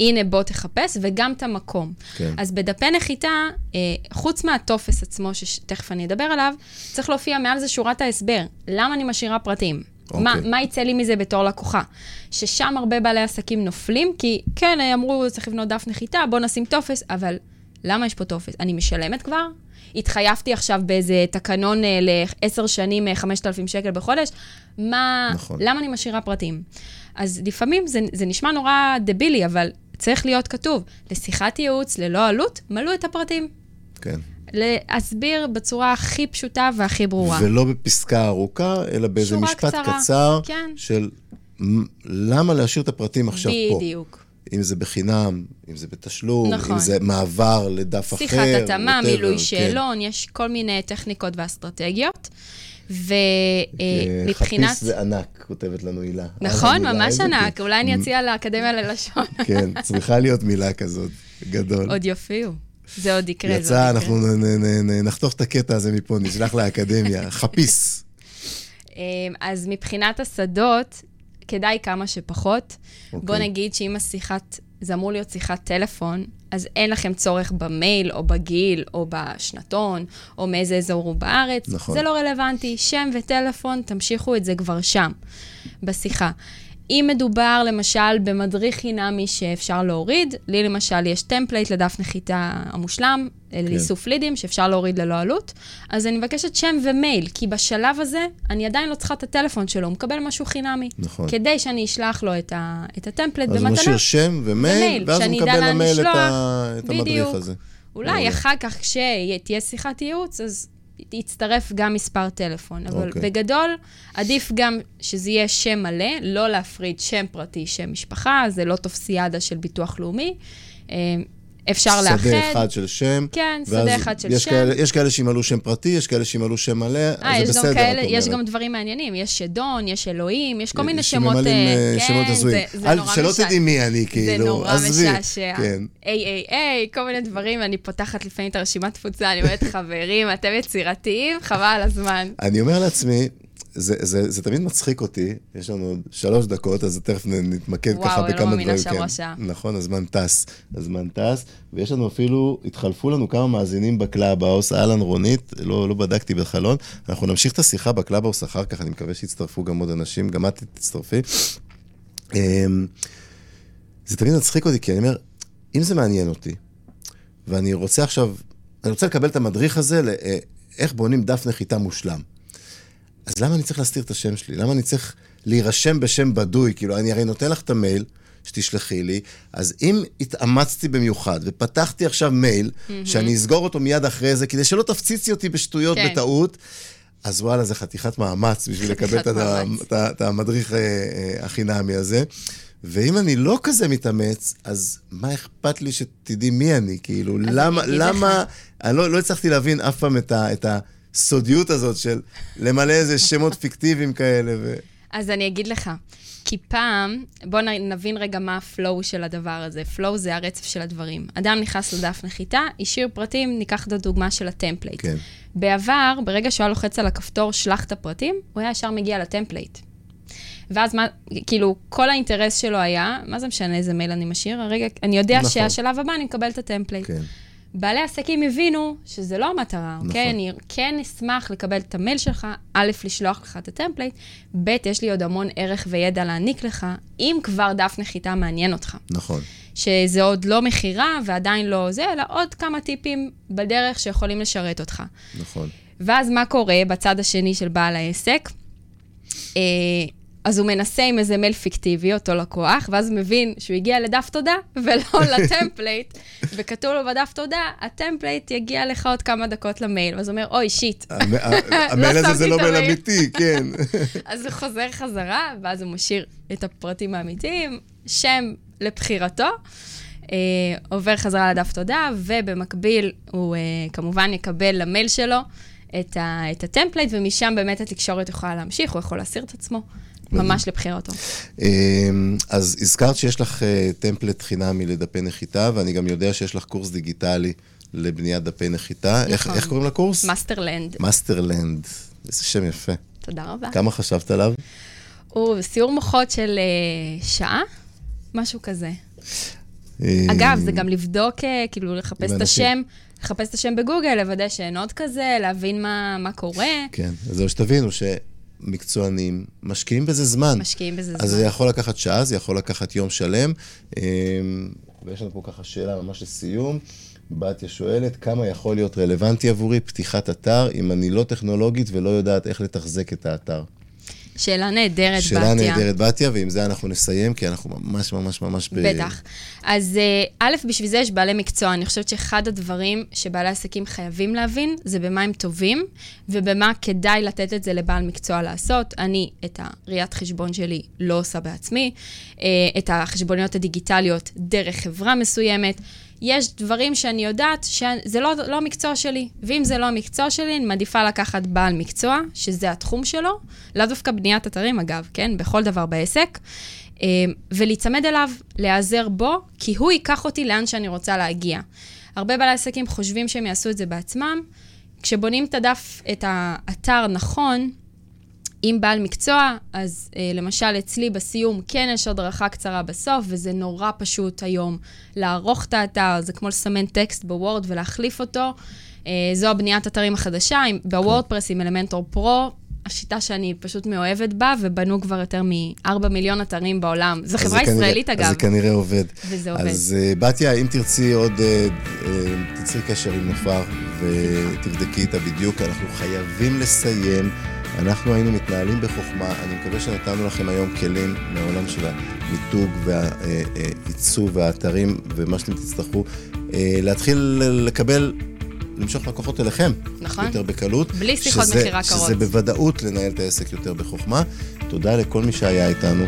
[SPEAKER 1] הנה בוא תחפש, וגם את המקום.
[SPEAKER 2] כן.
[SPEAKER 1] אז בדפי נחיתה, אה, חוץ מהטופס עצמו, שתכף אני אדבר עליו, צריך להופיע מעל זה שורת ההסבר. למה אני משאירה פרטים?
[SPEAKER 2] אוקיי.
[SPEAKER 1] מה, מה יצא לי מזה בתור לקוחה? ששם הרבה בעלי עסקים נופלים, כי כן, אמרו, צריך לבנות דף נחיתה, בוא נשים טופס, אבל למה יש פה טופס? אני משלמת כבר? התחייבתי עכשיו באיזה תקנון אה, לעשר שנים, אה, 5,000 שקל בחודש, מה,
[SPEAKER 2] נכון.
[SPEAKER 1] למה אני משאירה פרטים? אז לפעמים זה, זה נשמע נורא דבילי, אבל צריך להיות כתוב, לשיחת ייעוץ, ללא עלות, מלאו את הפרטים.
[SPEAKER 2] כן.
[SPEAKER 1] להסביר בצורה הכי פשוטה והכי ברורה.
[SPEAKER 2] ולא בפסקה ארוכה, אלא באיזה משפט
[SPEAKER 1] קצרה,
[SPEAKER 2] קצר
[SPEAKER 1] כן.
[SPEAKER 2] של למה להשאיר את הפרטים עכשיו פה.
[SPEAKER 1] בדיוק.
[SPEAKER 2] אם זה בחינם, אם זה בתשלום,
[SPEAKER 1] נכון.
[SPEAKER 2] אם זה מעבר לדף אחר.
[SPEAKER 1] שיחת התאמה, מילוי
[SPEAKER 2] כן.
[SPEAKER 1] שאלון, יש כל מיני טכניקות ואסטרטגיות.
[SPEAKER 2] אה,
[SPEAKER 1] ומבחינת...
[SPEAKER 2] חפיס זה ענק, כותבת לנו הילה.
[SPEAKER 1] נכון, ממש ענק. אולי אני אציע לאקדמיה ללשון.
[SPEAKER 2] כן, צריכה להיות מילה כזאת, גדול.
[SPEAKER 1] עוד יופיעו. זה עוד יקרה, זה עוד
[SPEAKER 2] יצא,
[SPEAKER 1] יקרה.
[SPEAKER 2] אנחנו נ- נ- נ- נחתוך את הקטע הזה מפה, נשלח לאקדמיה. חפיס.
[SPEAKER 1] אמ, אז מבחינת השדות, כדאי כמה שפחות.
[SPEAKER 2] אוקיי.
[SPEAKER 1] בוא נגיד שאם השיחת, זה אמור להיות שיחת טלפון, אז אין לכם צורך במייל, או בגיל, או בשנתון, או מאיזה אזור הוא בארץ.
[SPEAKER 2] נכון.
[SPEAKER 1] זה לא רלוונטי. שם וטלפון, תמשיכו את זה כבר שם, בשיחה. אם מדובר למשל במדריך חינמי שאפשר להוריד, לי למשל יש template לדף נחיתה המושלם, כן. לאיסוף לידים שאפשר להוריד ללא עלות, אז אני מבקשת שם ומייל, כי בשלב הזה אני עדיין לא צריכה את הטלפון שלו, הוא מקבל משהו חינמי.
[SPEAKER 2] נכון.
[SPEAKER 1] כדי שאני אשלח לו את, ה, את ה template
[SPEAKER 2] אז הוא
[SPEAKER 1] במתנה.
[SPEAKER 2] משאיר שם ומייל,
[SPEAKER 1] ומייל,
[SPEAKER 2] ואז הוא מקבל למייל את. ה- את המדריך. הזה.
[SPEAKER 1] אולי. אחר כך, כשתהיה שיחת ייעוץ, אז יצטרף גם מספר טלפון. אבל
[SPEAKER 2] אוקיי.
[SPEAKER 1] בגדול, עדיף גם שזה יהיה שם מלא, לא להפריד שם פרטי, שם משפחה, זה לא טופסיאדה של ביטוח לאומי. אפשר לאחד.
[SPEAKER 2] שדה אחד של שם.
[SPEAKER 1] כן, שדה אחד של
[SPEAKER 2] יש
[SPEAKER 1] שם.
[SPEAKER 2] כאלה, יש כאלה שימלאו שם פרטי, יש כאלה שימלאו שם מלא,
[SPEAKER 1] אה,
[SPEAKER 2] אז
[SPEAKER 1] יש
[SPEAKER 2] זה
[SPEAKER 1] גם
[SPEAKER 2] בסדר,
[SPEAKER 1] כאלה, יש. גם דברים מעניינים, יש שדון, יש אלוהים, יש כל מיני שמות...
[SPEAKER 2] שממלאים
[SPEAKER 1] אה,
[SPEAKER 2] אה, שמות
[SPEAKER 1] כן,
[SPEAKER 2] הזויים.
[SPEAKER 1] זה- זה
[SPEAKER 2] אל-
[SPEAKER 1] נורא
[SPEAKER 2] שלא. תדעי מי אני,
[SPEAKER 1] זה
[SPEAKER 2] כאילו,
[SPEAKER 1] נורא
[SPEAKER 2] עזבי.
[SPEAKER 1] משעשע.
[SPEAKER 2] כן.
[SPEAKER 1] איי, איי, איי, כל מיני דברים, אני פותחת לפעמים את הרשימת תפוצה, אני אומרת, חברים, אתם יצירתיים, חבל על הזמן.
[SPEAKER 2] אני אומר לעצמי, זה, זה, זה תמיד מצחיק אותי, יש לנו עוד שלוש דקות, אז תכף נתמקד
[SPEAKER 1] וואו,
[SPEAKER 2] ככה
[SPEAKER 1] אני לא
[SPEAKER 2] בכמה
[SPEAKER 1] מאמינה
[SPEAKER 2] דברים.
[SPEAKER 1] שעברה שעה.
[SPEAKER 2] נכון, הזמן טס, הזמן טס, ויש לנו אפילו, התחלפו לנו כמה מאזינים ב Clubhouse, אהלן רונית, לא, לא בדקתי בחלון, אנחנו נמשיך את השיחה ב Clubhouse אחר כך, אני מקווה שיצטרפו גם עוד אנשים, גם את תצטרפי. אמ, זה תמיד מצחיק אותי, כי אני אומר, אם זה מעניין אותי, ואני רוצה עכשיו, אני רוצה לקבל את המדריך הזה לאיך בונים דף נחיתה מושלם. אז למה אני צריך להסתיר את השם שלי? למה אני צריך להירשם בשם בדוי? כאילו, אני הרי נותן לך את המייל שתשלחי לי, אז אם התאמצתי במיוחד ופתחתי עכשיו מייל, שאני אסגור אותו מיד אחרי זה, כדי שלא תפציצי אותי בשטויות
[SPEAKER 1] כן.
[SPEAKER 2] בטעות, אז וואלה, זה חתיכת מאמץ בשביל לקבל את ה-
[SPEAKER 1] מאמץ.
[SPEAKER 2] את ה- את המדריך אה, אה, החינמי הזה. ואם אני לא כזה מתאמץ, אז מה אכפת לי שתדעי מי אני? כאילו,
[SPEAKER 1] אני
[SPEAKER 2] למה,
[SPEAKER 1] אגיד
[SPEAKER 2] למה. אני לא, לא הצלחתי להבין אף פעם את, ה, את הסודיות הזאת של למלא איזה שמות פיקטיביים כאלה. ו...
[SPEAKER 1] אז אני אגיד לך, כי פעם, בוא נבין רגע מה ה flow של הדבר הזה. flow זה הרצף של הדברים. אדם נכנס לדף נחיתה, השאיר פרטים, ניקח את הדוגמה של ה template.
[SPEAKER 2] כן.
[SPEAKER 1] בעבר, ברגע שהוא היה לוחץ על הכפתור, שלח את הפרטים, הוא היה ישר מגיע ל template. ואז מה, כאילו, כל האינטרס שלו היה, מה זה משנה איזה מייל אני משאיר? הרגע, אני יודע
[SPEAKER 2] נכון.
[SPEAKER 1] שהשלב הבא אני מקבל את ה template.
[SPEAKER 2] כן.
[SPEAKER 1] בעלי עסקים הבינו שזה לא המטרה,
[SPEAKER 2] נכון.
[SPEAKER 1] אוקיי? אני כן אשמח לקבל את המייל שלך, א', לשלוח לך את ה template, ב', יש לי עוד המון ערך וידע להעניק לך, אם כבר דף נחיתה מעניין אותך.
[SPEAKER 2] נכון.
[SPEAKER 1] שזה עוד לא מכירה ועדיין לא זה, אלא עוד כמה טיפים בדרך שיכולים לשרת אותך.
[SPEAKER 2] נכון.
[SPEAKER 1] ואז מה קורה בצד השני של בעל העסק? אה, אז הוא מנסה עם איזה מייל פיקטיבי, אותו לקוח, ואז מבין שהוא הגיע לדף תודה ולא לטמפלייט, וכתוב לו בדף תודה, ה template יגיע לך עוד כמה דקות למייל. ואז הוא אומר, אוי,
[SPEAKER 2] shit. ה- המייל הזה זה לא מייל. אמיתי, כן.
[SPEAKER 1] אז הוא חוזר חזרה, ואז הוא משאיר את הפרטים האמיתיים, שם לבחירתו, אה, עובר חזרה לדף תודה, ובמקביל הוא אה, כמובן יקבל למייל שלו את, ה, את ה template, ומשם באמת התקשורת יכולה להמשיך, הוא יכול להסיר את עצמו, ממש לבחירתו.
[SPEAKER 2] אמ, אז הזכרת שיש לך אה, template חינמי לדפי נחיתה, ואני גם יודע שיש לך קורס דיגיטלי לבניית דפי נחיתה.
[SPEAKER 1] נכון.
[SPEAKER 2] איך קוראים לקורס?
[SPEAKER 1] מאסטרלנד,
[SPEAKER 2] Masterland. איזה שם יפה.
[SPEAKER 1] תודה רבה.
[SPEAKER 2] כמה חשבת עליו?
[SPEAKER 1] הוא סיור מוחות של אה, שעה, משהו כזה.
[SPEAKER 2] אה,
[SPEAKER 1] אגב, זה גם לבדוק, אה, כאילו, לחפש את. השם, לחפש את השם בגוגל, לוודא שאין עוד כזה, להבין מה, מה קורה.
[SPEAKER 2] כן, אז זהו, שתבינו שמקצוענים משקיעים בזה זמן.
[SPEAKER 1] משקיעים בזה
[SPEAKER 2] אז זה
[SPEAKER 1] זמן.
[SPEAKER 2] יכול לקחת שעה, זה יכול לקחת יום שלם. אמ, ויש לנו פה ככה שאלה ממש לסיום. בתיה שואלת, כמה יכול להיות רלוונטי עבורי פתיחת אתר אם אני לא טכנולוגית ולא יודעת איך לתחזק את האתר?
[SPEAKER 1] שאלה נהדרת, בתיה.
[SPEAKER 2] שאלה נהדרת, בתיה, ועם זה אנחנו נסיים, כי אנחנו ממש ממש ממש... ב-
[SPEAKER 1] בטח. אז אה, א', בשביל זה יש בעלי מקצוע. אני חושבת שאחד הדברים שבעלי עסקים חייבים להבין, זה במה הם טובים, ובמה כדאי לתת את זה לבעל מקצוע לעשות. אני את הראיית חשבון שלי לא עושה בעצמי, אה, את החשבוניות הדיגיטליות דרך חברה מסוימת. יש דברים שאני יודעת שזה לא, לא המקצוע שלי, ואם זה לא המקצוע שלי, אני מעדיפה לקחת בעל מקצוע, שזה התחום שלו, לאו דווקא בניית אתרים אגב, כן? בכל דבר בעסק. אה, ולהיצמד אליו, להיעזר בו, כי הוא ייקח אותי לאן שאני רוצה להגיע. הרבה בעלי עסקים חושבים שהם יעשו את זה בעצמם. כשבונים את הדף, את האתר נכון, עם בעל מקצוע, אז אה, למשל אצלי בסיום כן יש הדרכה קצרה בסוף, וזה נורא פשוט היום לערוך את האתר, זה כמו לסמן טקסט בוורד ולהחליף אותו. אה, זו הבניית אתרים החדשה, עם, בוורדפרס עם אלמנטור פרו, השיטה שאני פשוט מאוהבת בה, ובנו כבר יותר מ-4 מיליון אתרים בעולם. זו חברה
[SPEAKER 2] כנראה-
[SPEAKER 1] ישראלית, אגב,
[SPEAKER 2] אז זה כנראה עובד.
[SPEAKER 1] וזה עובד.
[SPEAKER 2] אז אה, בתיה, אם תרצי עוד, אה, אה, תצרי קשר עם נופר ותבדקי איתה בדיוק, אנחנו חייבים לסיים. אנחנו היינו מתנהלים בחוכמה, אני מקווה שנתנו לכם היום כלים מהעולם של המיתוג והעיצוב והאתרים ומה שאתם תצטרכו, אה, להתחיל לקבל, למשוך לקוחות אליכם.
[SPEAKER 1] נכון.
[SPEAKER 2] יותר בקלות.
[SPEAKER 1] בלי שיחות מכירה קרות.
[SPEAKER 2] שזה בוודאות לנהל את העסק יותר בחוכמה. תודה לכל מי שהיה איתנו.